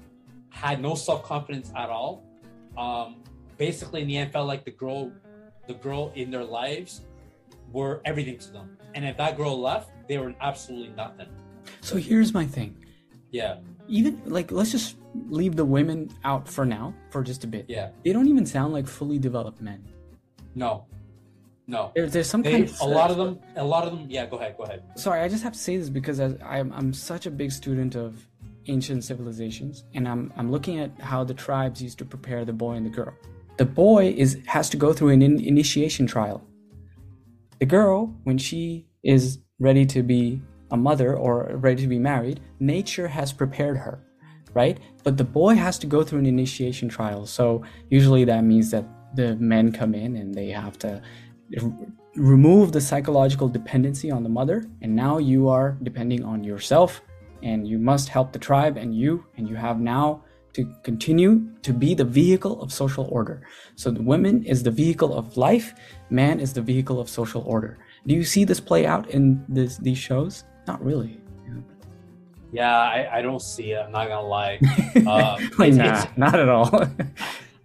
had no self confidence at all. Um, basically, in the end, felt like the girl, the girl in their lives, were everything to them. And if that girl left, they were absolutely nothing.
So here's my thing.
Yeah.
Even like let's just leave the women out for now for just a bit.
Yeah.
They don't even sound like fully developed men.
No. No,
there, there's some they, kind
of a lot of them. A lot of them. Yeah, go ahead. Go ahead.
Sorry, I just have to say this because I, I'm I'm such a big student of ancient civilizations, and I'm I'm looking at how the tribes used to prepare the boy and the girl. The boy is has to go through an in, initiation trial. The girl, when she is ready to be a mother or ready to be married, nature has prepared her, right? But the boy has to go through an initiation trial. So usually that means that the men come in and they have to remove the psychological dependency on the mother and now you are depending on yourself and you must help the tribe and you and you have now to continue to be the vehicle of social order. So the woman is the vehicle of life man is the vehicle of social order. Do you see this play out in this, these shows? Not really.
Yeah I, I don't see it i'm not gonna lie. Uh,
like, nah, not at all.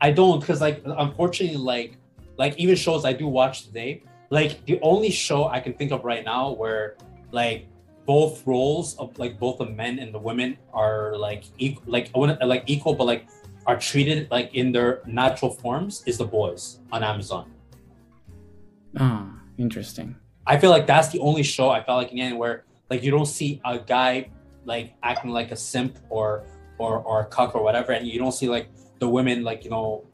I don't because like unfortunately like like even shows I do watch today, like the only show I can think of right now where like both roles of like both the men and the women are like equal, like I wouldn't like equal, but like are treated like in their natural forms is The Boys on Amazon.
Ah, oh, interesting.
I feel like that's the only show I felt like again where like you don't see a guy like acting like a simp or or or a cuck or whatever, and you don't see like the women like you know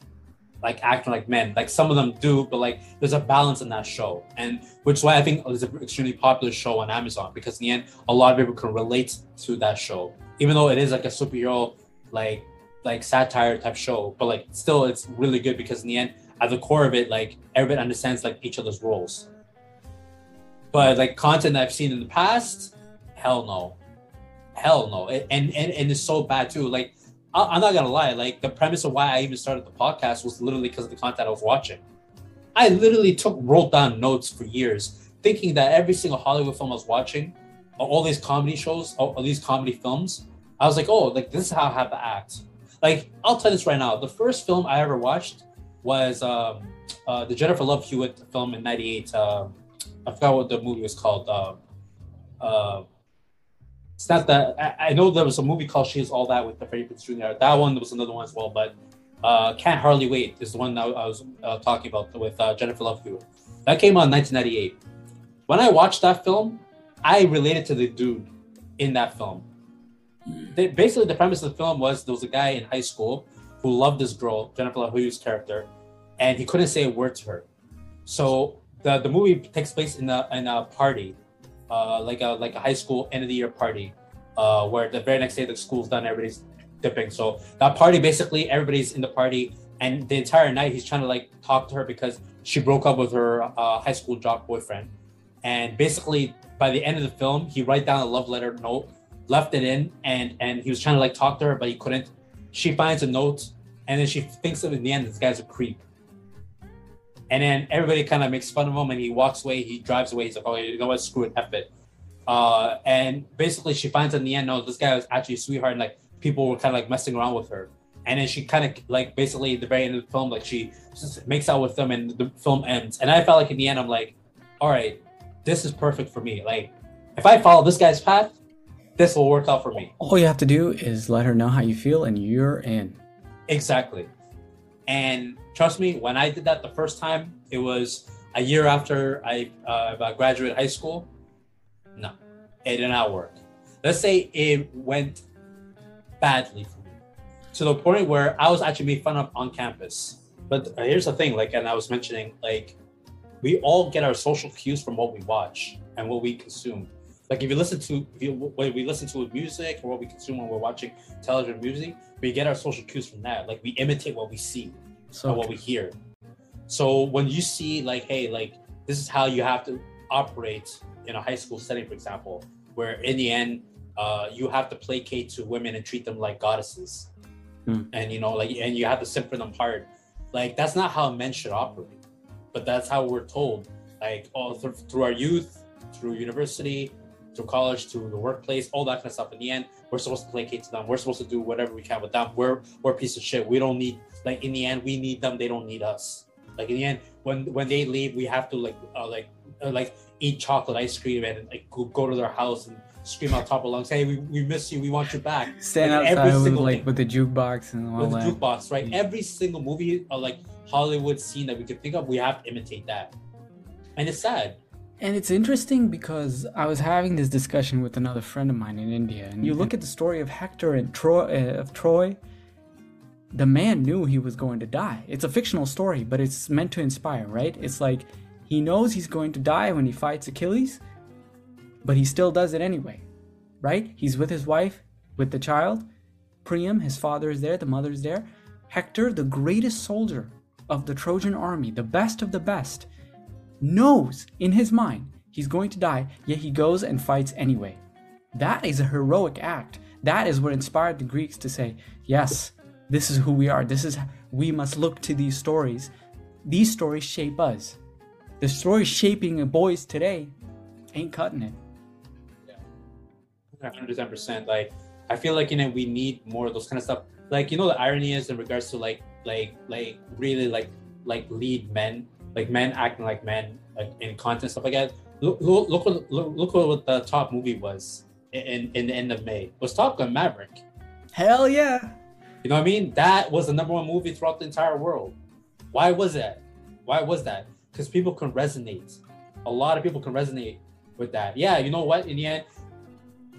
like acting like men. Like some of them do, but like there's a balance in that show, and which is why I think it's an extremely popular show on Amazon because in the end, a lot of people can relate to that show, even though it is like a superhero like like satire type show, but like still it's really good because in the end, at the core of it, like everybody understands like each other's roles. But like content I've seen in the past, hell no, hell no, it, and and and it's so bad too. Like I'm not gonna lie, like the premise of why I even started the podcast was literally because of the content I was watching. I literally took wrote down notes for years, thinking that every single Hollywood film I was watching, all these comedy shows, all, these comedy films, I was like, oh, like this is how I have to act. Like I'll tell this right now, the first film I ever watched was um, uh, the Jennifer Love Hewitt film in '98. Uh, I forgot what the movie was called. Uh, uh it's not that I, I, know there was a movie called She's All That with the Freddie Prinze Jr. That one was another one as well, but uh, Can't Hardly Wait is the one that I was uh, talking about with uh, Jennifer Love Hewitt. That came out in 1998. When I watched that film, I related to the dude in that film. basically, the premise of the film was there was a guy in high school who loved this girl, Jennifer Love Hewitt's character, and he couldn't say a word to her. So the the movie takes place in a in a party, uh, like a like a high school end of the year party, uh, where the very next day the school's done, everybody's dipping. So that party basically everybody's in the party, and the entire night he's trying to like talk to her because she broke up with her uh, high school jock boyfriend, and basically by the end of the film he write down a love letter note, left it in, and and he was trying to like talk to her but he couldn't. She finds a note, and then she thinks of in the end this guy's a creep. And then everybody kind of makes fun of him, and he walks away. He drives away. He's like, "Oh, you know what? Screw it, f it." Uh, and basically, she finds in the end, no, this guy was actually a sweetheart, and like people were kind of like messing around with her. And then she kind of like basically at the very end of the film, like she just makes out with them, and the film ends. And I felt like in the end, I'm like, "All right, this is perfect for me. Like, if I follow this guy's path, this will work out for me."
All you have to do is let her know how you feel, and you're in.
Exactly. And trust me, when I did that the first time, it was a year after I uh, graduated high school. No, it did not work. Let's say it went badly for me to the point where I was actually made fun of on campus. But here's the thing, like, and I was mentioning, like, we all get our social cues from what we watch and what we consume. Like, if you listen to, if you, when we listen to music or what we consume when we're watching television music, we get our social cues from that. Like, we imitate what we see so what we hear. So when you see like, hey, like this is how you have to operate in a high school setting, for example, where in the end uh, you have to placate to women and treat them like goddesses, mm. and you know, like, and you have to simper them hard. Like that's not how men should operate, but that's how we're told. Like all through, through our youth, through university, through college, to the workplace, all that kind of stuff. In the end, we're supposed to placate to them. We're supposed to do whatever we can with them. We're we're a piece of shit. We don't need like in the end we need them they don't need us. Like in the end when when they leave we have to like uh, like uh, like eat chocolate ice cream and like go, go to their house and scream out top of lungs hey we, we miss you we want you back.
Stand like, outside every with, like with the jukebox and all
with
that.
the jukebox right? Yeah. every single movie or uh, like hollywood scene that we could think of we have to imitate that. And it's sad.
And it's interesting because I was having this discussion with another friend of mine in India, and you look at the story of Hector and Troy, uh, of Troy, the man knew he was going to die. It's a fictional story, but it's meant to inspire, right? It's like he knows he's going to die when he fights Achilles, but he still does it anyway, right? He's with his wife, with the child. Priam, his father is there, the mother is there. Hector, the greatest soldier of the Trojan army, the best of the best, knows in his mind he's going to die, yet he goes and fights anyway. That is a heroic act. That is what inspired the Greeks to say, yes, this is who we are. This is we must look to these stories. These stories shape us. The stories shaping boys today ain't cutting it.
Yeah, hundred ten percent. Like I feel like you know we need more of those kind of stuff. Like you know the irony is in regards to like like like really like like lead men, like men acting like men, like in content stuff like that. Look look look what look, look what the top movie was in in the end of May. It was Top Gun Maverick.
Hell yeah.
You know what I mean? That was the number one movie throughout the entire world. Why was that? Why was that? Because people can resonate. A lot of people can resonate with that. Yeah, you know what? In the end,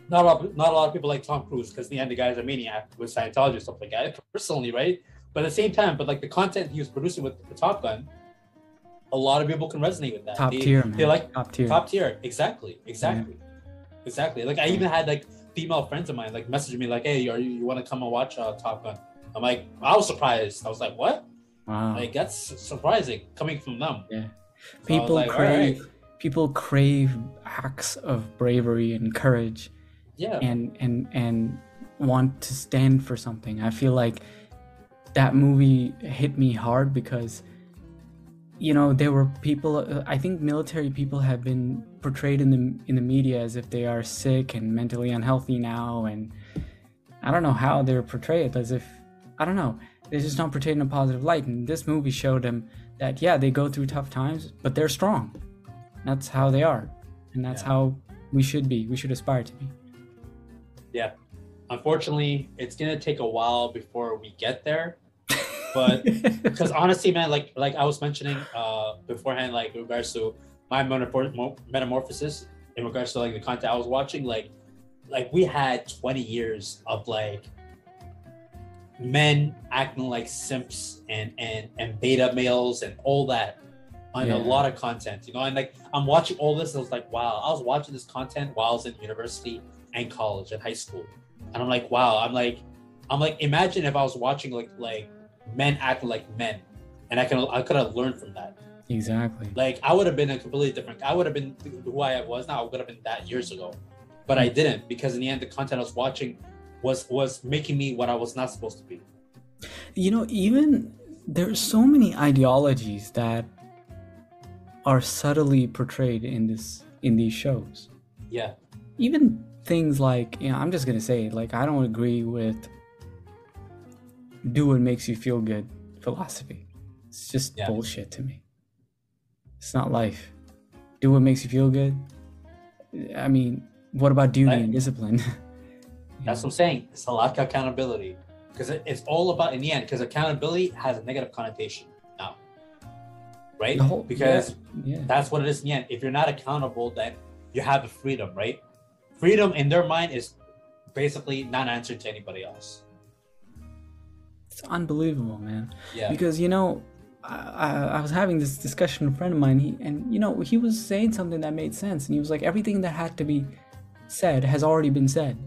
not a lot, not a lot of people like Tom Cruise because in the end, the guy's a maniac with Scientology and stuff like that. Personally, right? But at the same time, but like the content he was producing with the Top Gun, a lot of people can resonate with that.
Top
they,
tier, man.
They like
top tier.
Top tier. Exactly. Exactly. Yeah. Exactly. Like I even had like female friends of mine like messaging me like, "Hey, are you, you want to come and watch uh, Top Gun?" I'm like, I was surprised. I was like, "What?" Wow. Like that's surprising coming from them.
Yeah. So people like, crave right. people crave acts of bravery and courage.
Yeah.
And and and want to stand for something. I feel like that movie hit me hard because you know there were people uh, i think military people have been portrayed in the in the media as if they are sick and mentally unhealthy now and i don't know how they're portrayed as if i don't know they're just not portrayed in a positive light. And this movie showed them that yeah they go through tough times but they're strong. That's how they are and that's yeah. how we should be we should aspire to be.
Yeah. Unfortunately it's going to take a while before we get there but because honestly, man, like like I was mentioning uh beforehand, like in regards to my metamorphosis, in regards to like the content I was watching, like like we had 20 years of like men acting like simps and and and beta males and all that on yeah. a lot of content, you know. And like I'm watching all this, I was like, wow, I was watching this content while I was in university and college and high school, and I'm like, wow, I'm like, I'm like, imagine if I was watching like like men acting like men, and I can I could have learned from that.
Exactly.
Like I would have been a completely different. I would have been who I was now. I would have been that years ago, but I mm. didn't because in the end, the content I was watching was was making me what I was not supposed to be.
You know, even there's so many ideologies that are subtly portrayed in this in these shows.
Yeah.
Even things like, you know, I'm just gonna say, like, I don't agree with do what makes you feel good philosophy. It's just yeah. bullshit to me. It's not life. Do what makes you feel good. I mean, what about duty and discipline?
That's what I'm saying. It's a lack of accountability because it's all about in the end. Because accountability has a negative connotation now, right? Whole, because yeah, yeah. that's what it is in the end. If you're not accountable, then you have the freedom, right? Freedom in their mind is basically not answering to anybody else.
It's unbelievable, man. Yeah. Because you know, I, I, was having this discussion with a friend of mine, he, and you know, he was saying something that made sense, and he was like, everything that had to be said has already been said.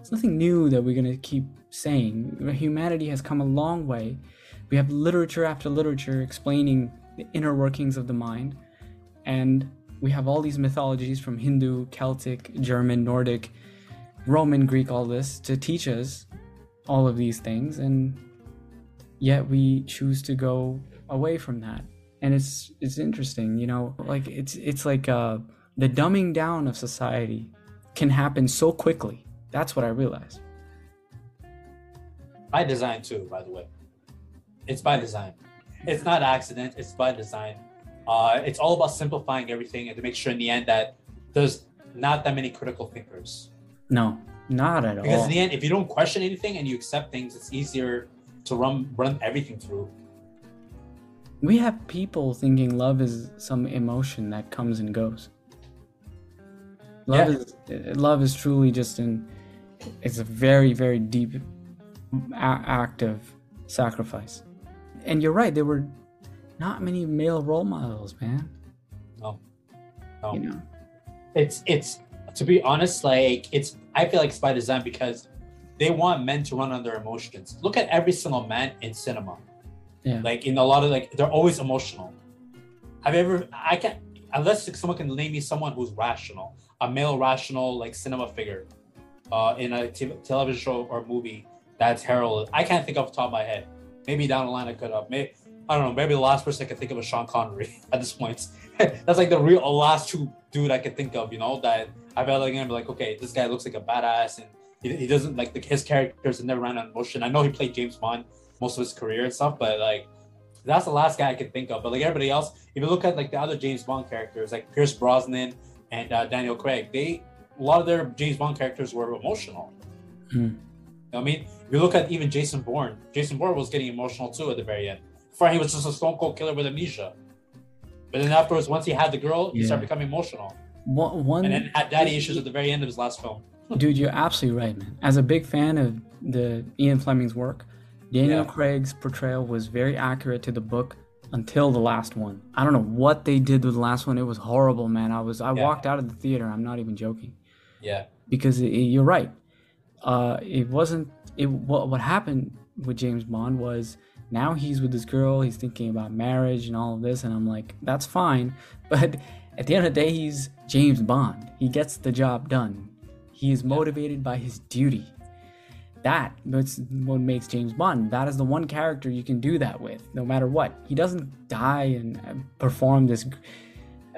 It's nothing new that we're gonna keep saying. Humanity has come a long way. We have literature after literature explaining the inner workings of the mind, and we have all these mythologies from Hindu, Celtic, German, Nordic, Roman, Greek, all this to teach us all of these things, and yet we choose to go away from that. And it's it's interesting you know like it's it's like uh the dumbing down of society can happen so quickly. That's what i realized
by design too by the way. It's by design. It's not accident. It's by design. Uh it's all about simplifying everything and to make sure in the end that there's not that many critical thinkers.
No not at
because
all.
because in the end if you don't question anything and you accept things it's easier to run run everything through
we have people thinking love is some emotion that comes and goes. Love yeah. is love is truly just an it's a very very deep a- act of sacrifice. And you're right, there were not many male role models, man.
No. No. You know. It's it's to be honest, like it's I feel like it's by design because they want men to run on their emotions. Look at every single man in cinema yeah. Like in a lot of like they're always emotional. Have you ever I can't unless someone can name me someone who's rational, a male rational like cinema figure, uh, in a t- television show or movie that's heralded. I can't think off the top of my head. Maybe down the line I could have. Maybe I don't know. Maybe the last person I can think of is Sean Connery at this point. that's like the real last two dude I could think of. You know that I felt like I'm like okay, this guy looks like a badass and he, he doesn't like the, his characters and never ran on emotion. I know he played James Bond most of his career and stuff. But like, that's the last guy I could think of. But like everybody else, if you look at like the other James Bond characters, like Pierce Brosnan and uh, Daniel Craig, they a lot of their James Bond characters were emotional. Mm. You know I mean, if you look at even Jason Bourne, Jason Bourne was getting emotional too at the very end. Before he was just a stone cold killer with amnesia. But then afterwards, once he had the girl, he started becoming emotional.
One, one,
and then had daddy issues at the very end of his last film.
Dude, you're absolutely right, man. As a big fan of the Ian Fleming's work, Daniel yeah. Craig's portrayal was very accurate to the book until the last one. I don't know what they did with the last one. It was horrible, man. I was I yeah. walked out of the theater. I'm not even joking.
Yeah.
Because it, you're right. Uh, it wasn't. It what what happened with James Bond was now he's with this girl. He's thinking about marriage and all of this, and I'm like, that's fine. But at the end of the day, he's James Bond. He gets the job done. He is motivated by his duty that that's what makes James Bond. That is the one character you can do that with, no matter what. He doesn't die and uh, perform this.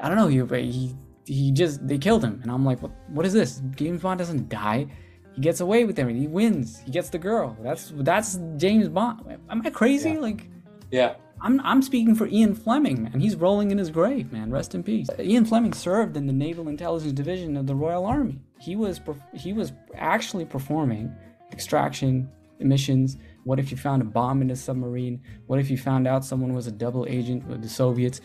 I don't know. He he, he just they killed him, and I'm like, what what is this? James Bond doesn't die. He gets away with everything. He wins. He gets the girl. That's that's James Bond. Am I crazy?
Yeah.
Like,
yeah.
I'm I'm speaking for Ian Fleming, man. He's rolling in his grave, man. Rest in peace. Uh, Ian Fleming served in the Naval Intelligence Division of the Royal Army. He was he was actually performing extraction, emissions. What if you found a bomb in a submarine? What if you found out someone was a double agent with the Soviets?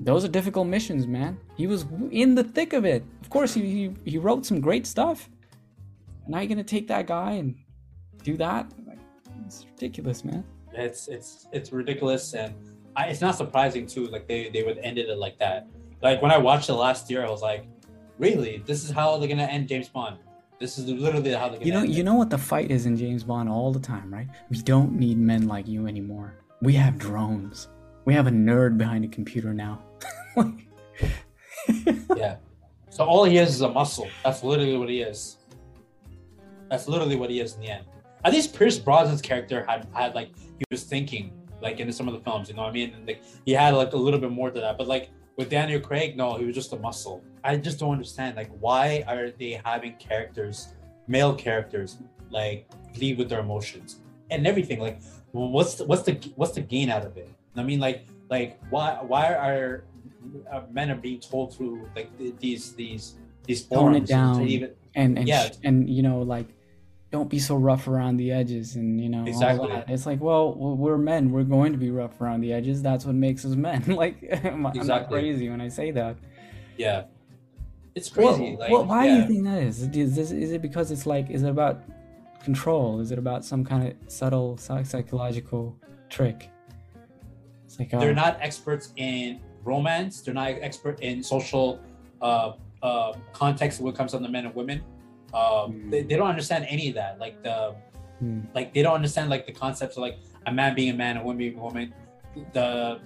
Those are difficult missions, man. He was in the thick of it. Of course, he, he, he wrote some great stuff. Now you're going to take that guy and do that? It's ridiculous, man.
It's it's it's ridiculous, and I, it's not surprising too. Like they they would end it like that. Like when I watched it last year, I was like, really, this is how they're gonna end James Bond. This is literally how they're.
You know, you know what the fight is in James Bond all the time, right? We don't need men like you anymore. We have drones. We have a nerd behind a computer now.
yeah. So all he is is a muscle. That's literally what he is. That's literally what he is in the end. At least Pierce Brosnan's character had had like he was thinking like in some of the films. You know what I mean? And like he had like a little bit more to that. But like with Daniel Craig, no, he was just a muscle. I just don't understand. Like why are they having characters, male characters, like lead with their emotions and everything? Like what's the, what's the what's the gain out of it? I mean, like like why why are uh, men are being told through like these these these
tone it down even, and and yeah. and you know like don't be so rough around the edges and you know exactly it's like well we're men we're going to be rough around the edges that's what makes us men like I'm, exactly. not crazy when i say that
yeah it's crazy
like, why yeah. do you think that is? is is it because it's like is it about control is it about some kind of subtle psychological trick
it's like they're uh, not experts in romance. They're not expert in social uh, uh, context when it comes to the men and women. Um, mm. they, they don't understand any of that. Like the mm. like they don't understand like the concepts of like a man being a man, a woman being a woman. The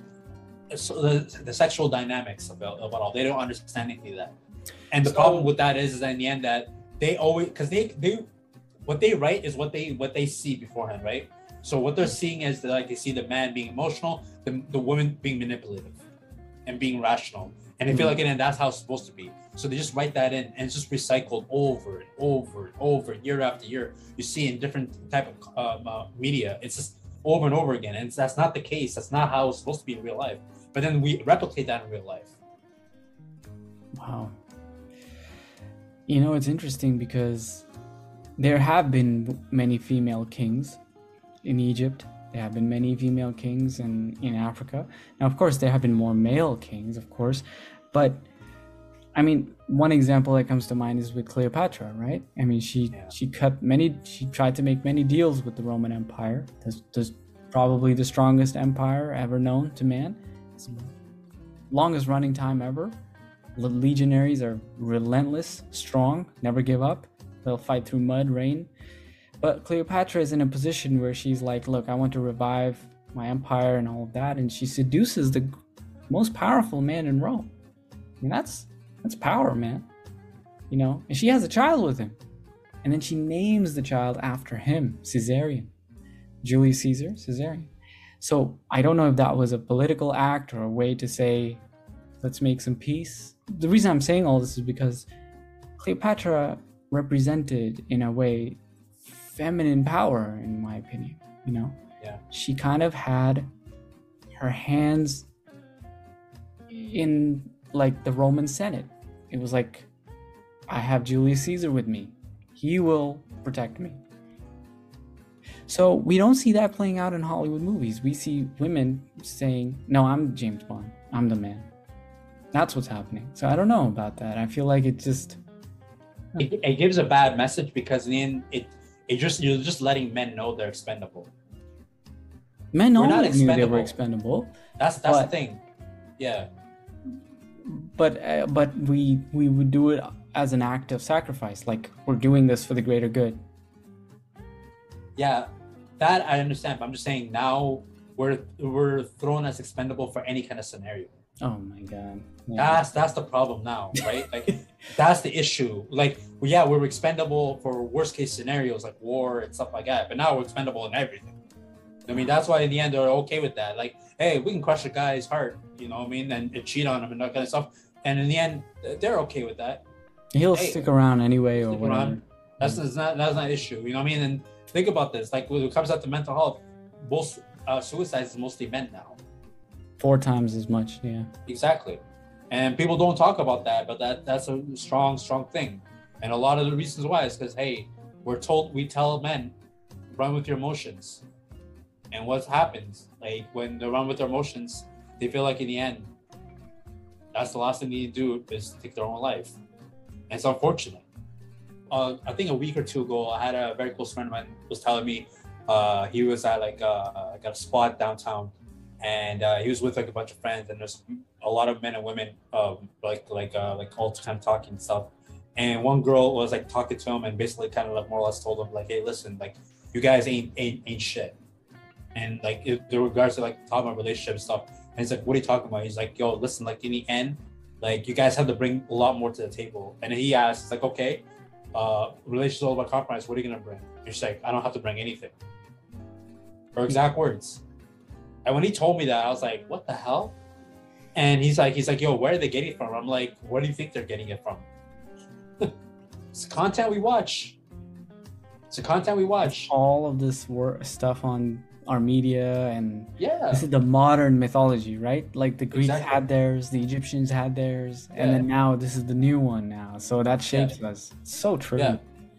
so the, the sexual dynamics of it, all. They don't understand any of that. And the so, problem with that is, is that in the end that they always because they they what they write is what they what they see beforehand, right? So what they're seeing is that like they see the man being emotional, the, the woman being manipulative and being rational. And I feel mm-hmm. like and that's how it's supposed to be. So they just write that in and it's just recycled over and over and over year after year. You see in different type of um, uh, media, it's just over and over again. And that's not the case. That's not how it's supposed to be in real life. But then we replicate that in real life.
Wow. You know, it's interesting because there have been many female kings in Egypt there have been many female kings in, in Africa. Now, of course, there have been more male kings, of course, but I mean, one example that comes to mind is with Cleopatra, right? I mean, she yeah. she cut many, she tried to make many deals with the Roman Empire. That's, that's probably the strongest empire ever known to man. Longest running time ever. Legionaries are relentless, strong, never give up. They'll fight through mud, rain, but Cleopatra is in a position where she's like, look, I want to revive my empire and all of that, and she seduces the most powerful man in Rome. I mean, that's that's power, man. You know, and she has a child with him, and then she names the child after him, Caesarion, Julius Caesar, Caesarion. So I don't know if that was a political act or a way to say, let's make some peace. The reason I'm saying all this is because Cleopatra represented, in a way, feminine power, in my opinion. You know,
yeah.
She kind of had her hands in like the Roman Senate. It was like, I have Julius Caesar with me. He will protect me. So we don't see that playing out in Hollywood movies. We see women saying, "No, I'm James Bond. I'm the man." That's what's happening. So I don't know about that. I feel like it just
it, it gives a bad message because then it it just you're just letting men know they're expendable.
Men always knew they were expendable.
That's that's but, the thing. Yeah.
But uh, but we we would do it as an act of sacrifice, like we're doing this for the greater good.
Yeah, that I understand. But I'm just saying now we're we're thrown as expendable for any kind of scenario.
Oh my god.
Yeah. That's that's the problem now, right? like that's the issue. Like yeah, we're expendable for worst case scenarios like war and stuff like that, but now we're expendable in everything. I mean, that's why in the end they're okay with that. Like, hey, we can crush a guy's heart, you know what I mean, and, and cheat on him and that kind of stuff. And in the end, they're okay with that.
He'll hey, stick around anyway, or whatever. Around.
That's, that's not that's not an issue. You know what I mean? And think about this. Like when it comes out to mental health, most uh, suicides is mostly men now.
Four times as much, yeah.
Exactly. And people don't talk about that, but that that's a strong, strong thing. And a lot of the reasons why is because hey, we're told we tell men, run with your emotions. And what happens? Like when they run with their emotions, they feel like in the end, that's the last thing they need to do is take their own life. And it's unfortunate. Uh, I think a week or two ago, I had a very close friend of mine was telling me Uh, he was at like uh, got a spot downtown, and uh, he was with like a bunch of friends, and there's a lot of men and women, um, like like uh, like all kind of talking stuff. And one girl was like talking to him, and basically kind of like more or less told him like, "Hey, listen, like you guys ain't ain't ain't shit." And like in regards to like talking about relationship stuff, and he's like, "What are you talking about?" He's like, "Yo, listen, like in the end, like you guys have to bring a lot more to the table." And he asks, like, "Okay, uh, relationship all about compromise. What are you gonna bring?" And she's like, "I don't have to bring anything." Her exact words. And when he told me that, I was like, "What the hell?" And he's like, "He's like, yo, where are they getting it from?" I'm like, "Where do you think they're getting it from?" it's content we watch. It's the content we watch.
All of this work stuff on our media and
yeah,
this is the modern mythology, right? Like the Greeks exactly. had theirs, the Egyptians had theirs, yeah. and then now this is the new one now. So that shapes yeah. us. It's so true. Yeah.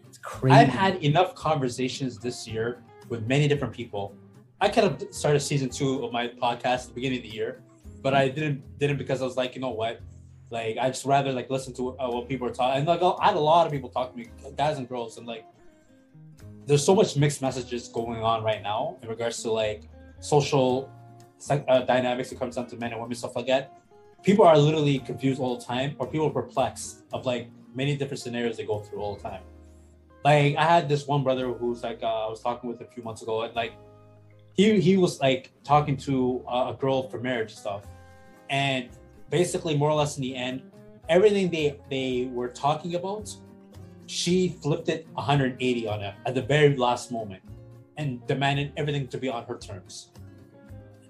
It's
crazy. I've had enough conversations this year with many different people. I could have started season two of my podcast at the beginning of the year, but I didn't didn't because I was like, you know what, like I just rather like listen to uh, what people are talking. And like I had a lot of people talk to me, guys and girls, and like there's so much mixed messages going on right now in regards to like social uh, dynamics. It comes down to men and women stuff like that. People are literally confused all the time, or people are perplexed of like many different scenarios they go through all the time. Like I had this one brother who's like uh, I was talking with a few months ago, and like he he was like talking to a girl for marriage stuff, and basically more or less in the end, everything they they were talking about she flipped it 180 on it at the very last moment and demanded everything to be on her terms.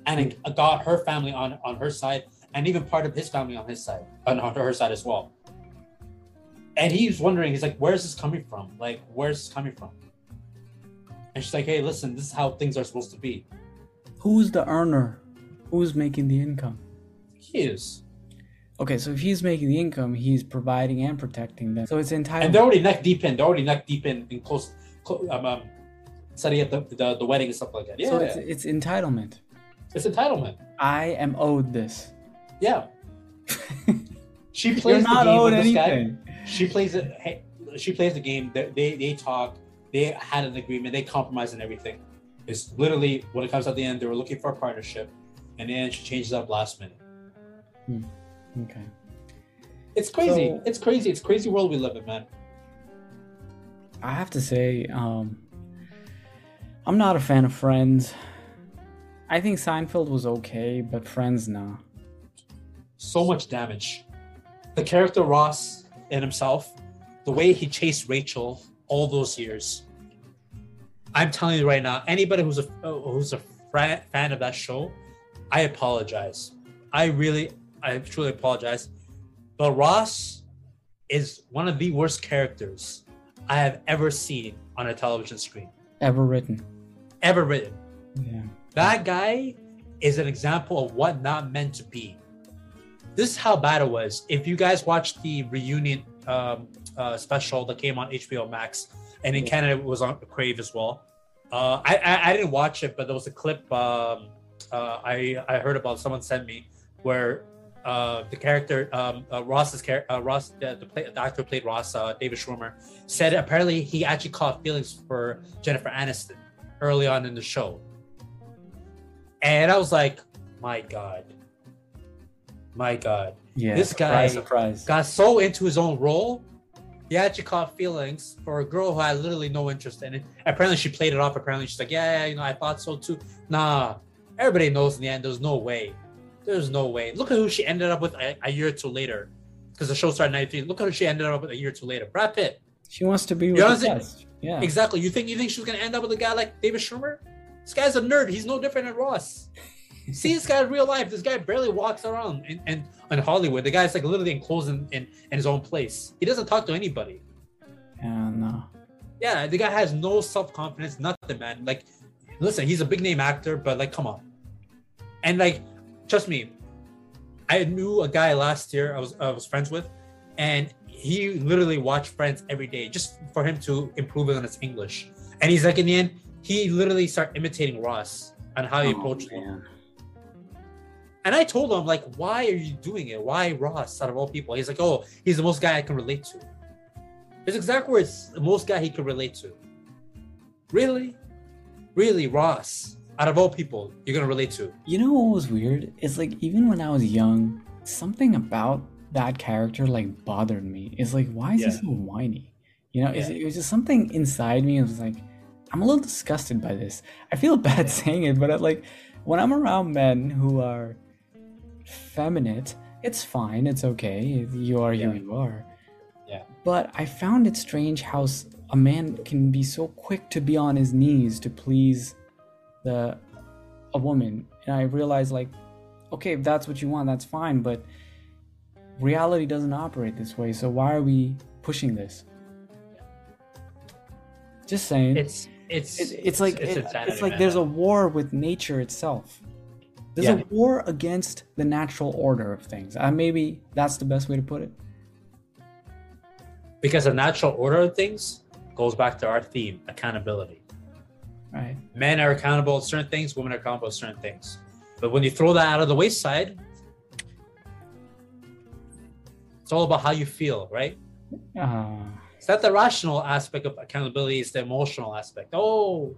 And it got her family on on her side and even part of his family on his side on, on her side as well. And he's wondering he's like where's this coming from? Like where's this coming from and she's like hey listen this is how things are supposed to be
who's the earner who's making the income
he is
Okay, so if he's making the income, he's providing and protecting them. So it's entitled.
And they're already neck deep in. They're already neck deep in, in close, close um, um, setting up the, the, the wedding and stuff like that. Yeah.
So it's, it's entitlement.
It's entitlement.
I am owed this.
Yeah. she plays You're not the game owed anything. Guy. She plays it. Hey, she plays the game. They, they they talk. They had an agreement. They compromised and everything. It's literally when it comes at the end, they were looking for a partnership, and then she changes up last minute.
Hmm. Okay.
It's crazy. So, it's crazy. It's crazy world we live in, man.
I have to say, um, I'm not a fan of Friends. I think Seinfeld was okay, but Friends, nah.
So much damage. The character Ross in himself, the way he chased Rachel all those years. I'm telling you right now, anybody who's a who's a fan of that show, I apologize. I really, I truly apologize. But Ross is one of the worst characters I have ever seen on a television screen.
Ever written.
Ever written.
Yeah.
That guy is an example of what not meant to be. This is how bad it was. If you guys watched the reunion um, uh, special that came on HBO Max, and in. Canada it was on Crave as well. Uh, I, I, I didn't watch it, but there was a clip um, uh, I I heard about. Someone sent me where uh, the character um, uh, Ross's character uh, Ross the, the, play, the, actor who played Ross uh, David Schwimmer said apparently he actually caught feelings for Jennifer Aniston early on in the show, and I was like, my god, my god,
yeah,
this
guy
surprise, surprise. got so into his own role. He actually caught feelings for a girl who had literally no interest in it. Apparently, she played it off. Apparently, she's like, "Yeah, yeah you know, I thought so too." Nah, everybody knows in the end. There's no way there's no way. Look at who she ended up with a, a year or two later, because the show started '93. Look at who she ended up with a year or two later. Brad Pitt.
She wants to be with the best. Yeah.
Exactly. You think you think she's gonna end up with a guy like David Schwimmer? This guy's a nerd. He's no different than Ross. See this guy in real life. This guy barely walks around in, in, in Hollywood. The guy's like literally enclosed in, in, in his own place. He doesn't talk to anybody.
Yeah, no.
Yeah, the guy has no self confidence, nothing, man. Like, listen, he's a big name actor, but like, come on. And like, trust me, I knew a guy last year I was I was friends with, and he literally watched Friends every day just for him to improve on his English. And he's like, in the end, he literally started imitating Ross on how he oh, approached him. And I told him, like, why are you doing it? Why Ross out of all people? He's like, oh, he's the most guy I can relate to. His exact words, the most guy he can relate to. Really? really Ross, out of all people, you're gonna relate to.
You know what was weird? It's like even when I was young, something about that character like bothered me. It's like, why is yeah. he so whiny? You know, yeah. it was just something inside me. It was like, I'm a little disgusted by this. I feel bad saying it, but I, like when I'm around men who are feminine, it's fine. It's okay. You are yeah. who you are.
Yeah.
But I found it strange how a man can be so quick to be on his knees to please the a woman, and I realized like, okay, if that's what you want, that's fine. But reality doesn't operate this way. So why are we pushing this? Just saying.
It's it's
it's, it's like it's, it, it's like there's a war with nature itself. There's yeah. a war against the natural order of things. Uh, maybe that's the best way to put it.
Because the natural order of things goes back to our theme, accountability.
Right.
Men are accountable at certain things, women are accountable at certain things. But when you throw that out of the wayside, it's all about how you feel, right?
Uh,
it's not the rational aspect of accountability, it's the emotional aspect. Oh,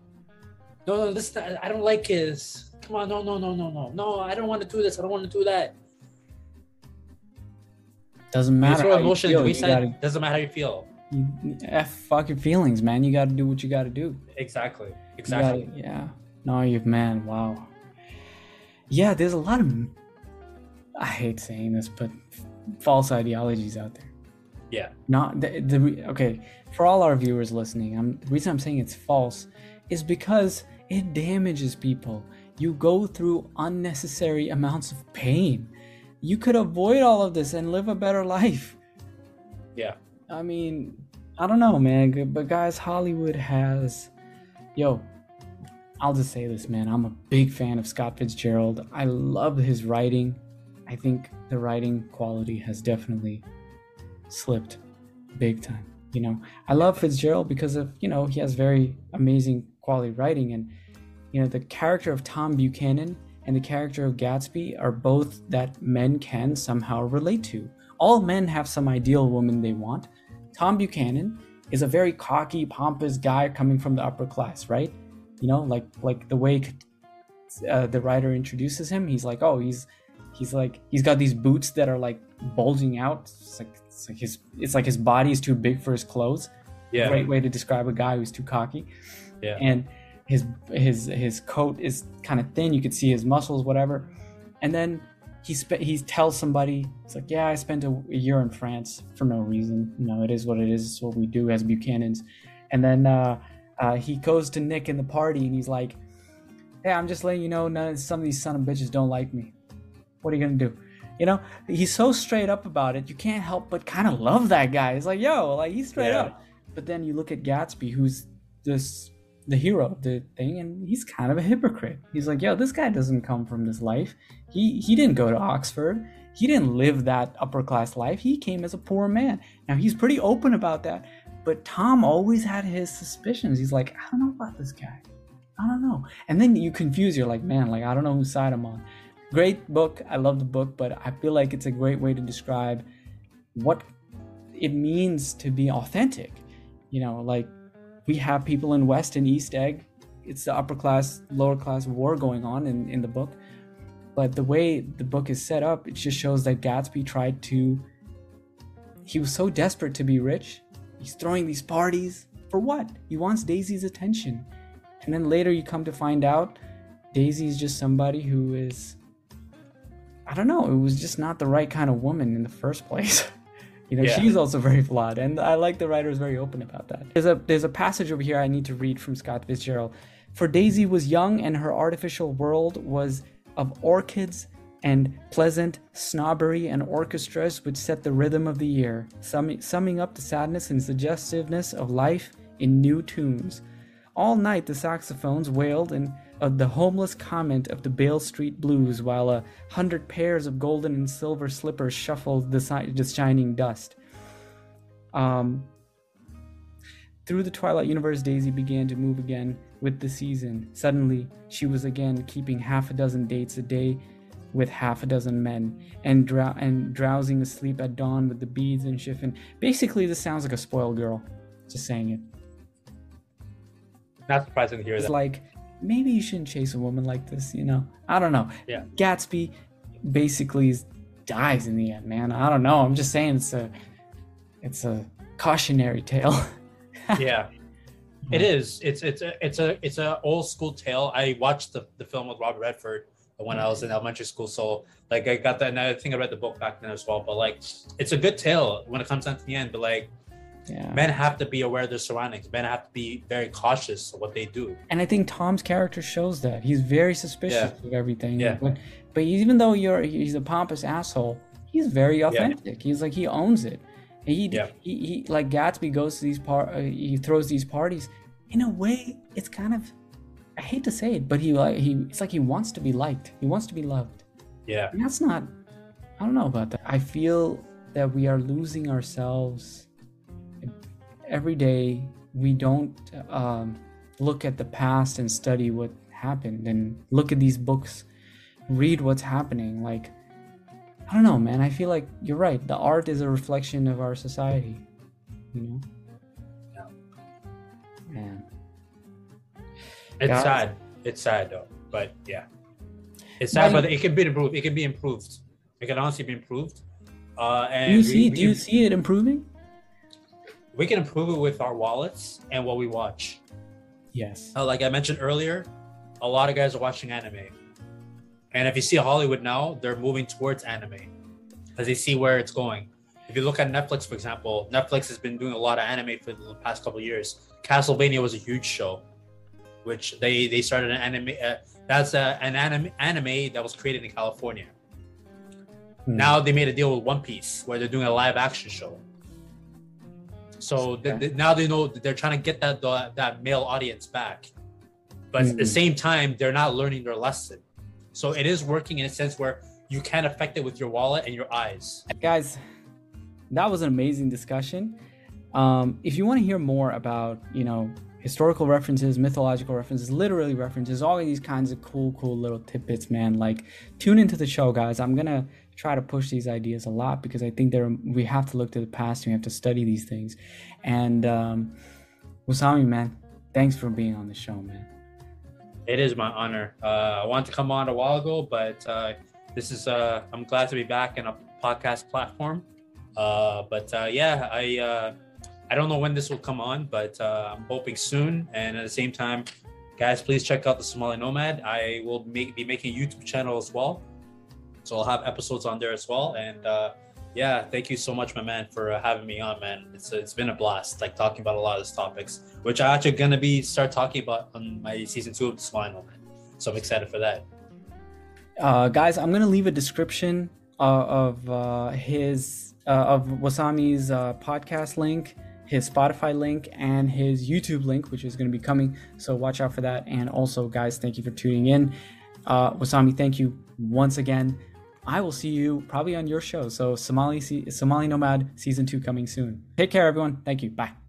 no, no, this I don't like this. Come on, no, no, no, no, no, no. I don't want to do this. I don't want to do that.
Doesn't matter. You throw
emotion you feel, gotta, doesn't matter how you feel.
You, eh, F fuck your feelings, man. You got to do what you got to do.
Exactly. Exactly.
Gotta, yeah. No, you've man. Wow. Yeah, there's a lot of. I hate saying this, but false ideologies out there.
Yeah.
Not the, the okay. For all our viewers listening, I'm the reason I'm saying it's false is because it damages people. You go through unnecessary amounts of pain. You could avoid all of this and live a better life.
Yeah.
I mean, I don't know, man. But guys, Hollywood has, yo, I'll just say this, man. I'm a big fan of Scott Fitzgerald. I love his writing. I think the writing quality has definitely slipped big time. You know, I love Fitzgerald because of, you know, he has very amazing quality writing. And, you know, the character of Tom Buchanan and the character of Gatsby are both that men can somehow relate to. All men have some ideal woman they want. Tom Buchanan is a very cocky, pompous guy coming from the upper class, right? You know, like like the way uh, the writer introduces him, he's like, oh, he's he's like he's got these boots that are like bulging out. It's like it's like his it's like his body is too big for his clothes.
Yeah,
great way to describe a guy who's too cocky.
Yeah,
and his his his coat is kind of thin. You could see his muscles, whatever. And then he he tells somebody, it's like, yeah, I spent a, a, year in France for no reason. You know, it is what it is. It's what we do as Buchanans. And then uh, uh, he goes to Nick in the party and he's like, hey, I'm just letting you know, none, some of these son of bitches don't like me. What are you gonna do? You know, he's so straight up about it. You can't help but kind of love that guy. It's like, yo, like he's straight yeah. up. But then you look at Gatsby, who's this the hero of the thing, and he's kind of a hypocrite. He's like, yo, this guy doesn't come from this life. He he didn't go to Oxford. He didn't live that upper class life. He came as a poor man. Now he's pretty open about that. But Tom always had his suspicions. He's like, I don't know about this guy. I don't know. And then you confuse. You're like, man, like I don't know whose side I'm on. Great book. I love the book, but I feel like it's a great way to describe what it means to be authentic. You know, like we have people in West and East Egg. It's the upper class, lower class war going on in, in the book. But the way the book is set up, it just shows that Gatsby tried to. He was so desperate to be rich. He's throwing these parties. For what? He wants Daisy's attention. And then later you come to find out Daisy is just somebody who is. I don't know, it was just not the right kind of woman in the first place. You know, yeah. she's also very flawed, and I like the writer is very open about that. There's a there's a passage over here I need to read from Scott Fitzgerald. For Daisy was young, and her artificial world was of orchids and pleasant snobbery and orchestras which set the rhythm of the year, summing, summing up the sadness and suggestiveness of life in new tunes. All night the saxophones wailed and uh, the homeless comment of the Beale Street Blues while a hundred pairs of golden and silver slippers shuffled the, si- the shining dust. Um, through the Twilight Universe, Daisy began to move again with the season. Suddenly, she was again keeping half a dozen dates a day with half a dozen men and, drow- and drowsing asleep at dawn with the beads and chiffon. Basically, this sounds like a spoiled girl. Just saying it.
Not surprising to hear
it's
that.
like maybe you shouldn't chase a woman like this. You know, I don't know.
Yeah.
Gatsby basically dies in the end, man. I don't know. I'm just saying it's a it's a cautionary tale.
yeah. It is. It's it's a it's a it's a old school tale. I watched the, the film with Robert Redford when I was in elementary school. So like I got that and I think I read the book back then as well. But like it's a good tale when it comes down to the end. But like yeah. men have to be aware of their surroundings. Men have to be very cautious of what they do.
And I think Tom's character shows that. He's very suspicious yeah. of everything.
Yeah.
But, but even though you're he's a pompous asshole, he's very authentic. Yeah. He's like he owns it. He, yeah. he, he like Gatsby goes to these par uh, he throws these parties. In a way, it's kind of I hate to say it, but he like he it's like he wants to be liked. He wants to be loved.
Yeah.
And that's not I don't know about that. I feel that we are losing ourselves every day. We don't um, look at the past and study what happened and look at these books, read what's happening. Like I don't know, man. I feel like you're right. The art is a reflection of our society. You know?
Yeah. Man. It's sad. It's sad though. But yeah. It's sad, but it can be improved. It can be improved. It can honestly be improved. Uh, and
do you see? We, do you see it improving?
We can improve it with our wallets and what we watch.
Yes.
Uh, like I mentioned earlier, a lot of guys are watching anime. And if you see Hollywood now, they're moving towards anime as they see where it's going. If you look at Netflix, for example, Netflix has been doing a lot of anime for the past couple years. Castlevania was a huge show, which they they started an anime. Uh, that's a, an anime anime that was created in California. Hmm. Now they made a deal with One Piece where they're doing a live action show. So th- th- now they know they're trying to get that that male audience back, but mm-hmm. at the hmm. same time they're not learning their lesson. So it is working in a sense where you can affect it with your wallet and your eyes.
Guys, that was an amazing discussion. Um, if you want to hear more about, you know, historical references, mythological references, literally references, all of these kinds of cool, cool little tidbits, man, like tune into the show, guys. I'm going to try to push these ideas a lot because I think there we have to look to the past and we have to study these things. And um, Wasami, man, thanks for being on the show, man.
It is my honor. Uh, I wanted to come on a while ago, but uh, this is uh, I'm glad to be back in a podcast platform. Uh, but uh, yeah, I uh, I don't know when this will come on, but I'm hoping soon. And at the same time, guys, please check out the Somali Nomad. I will make, be making a YouTube channel as well, so I'll have episodes on there as well. And yeah, thank you so much, my man, for uh, having me on, man. It's it's been a blast, like talking about a lot of these topics, which I'm actually gonna be start talking about on my season two of the final, man. So I'm excited for that.
Uh, guys, I'm gonna leave a description uh, of uh, his uh, of Wasami's uh, podcast link, his Spotify link, and his YouTube link, which is gonna be coming. So watch out for that. And also, guys, thank you for tuning in. Wasami, thank you once again I will see you probably on your show. So Somali Somali Nomad season two coming soon. Take care, everyone. Thank you. Bye.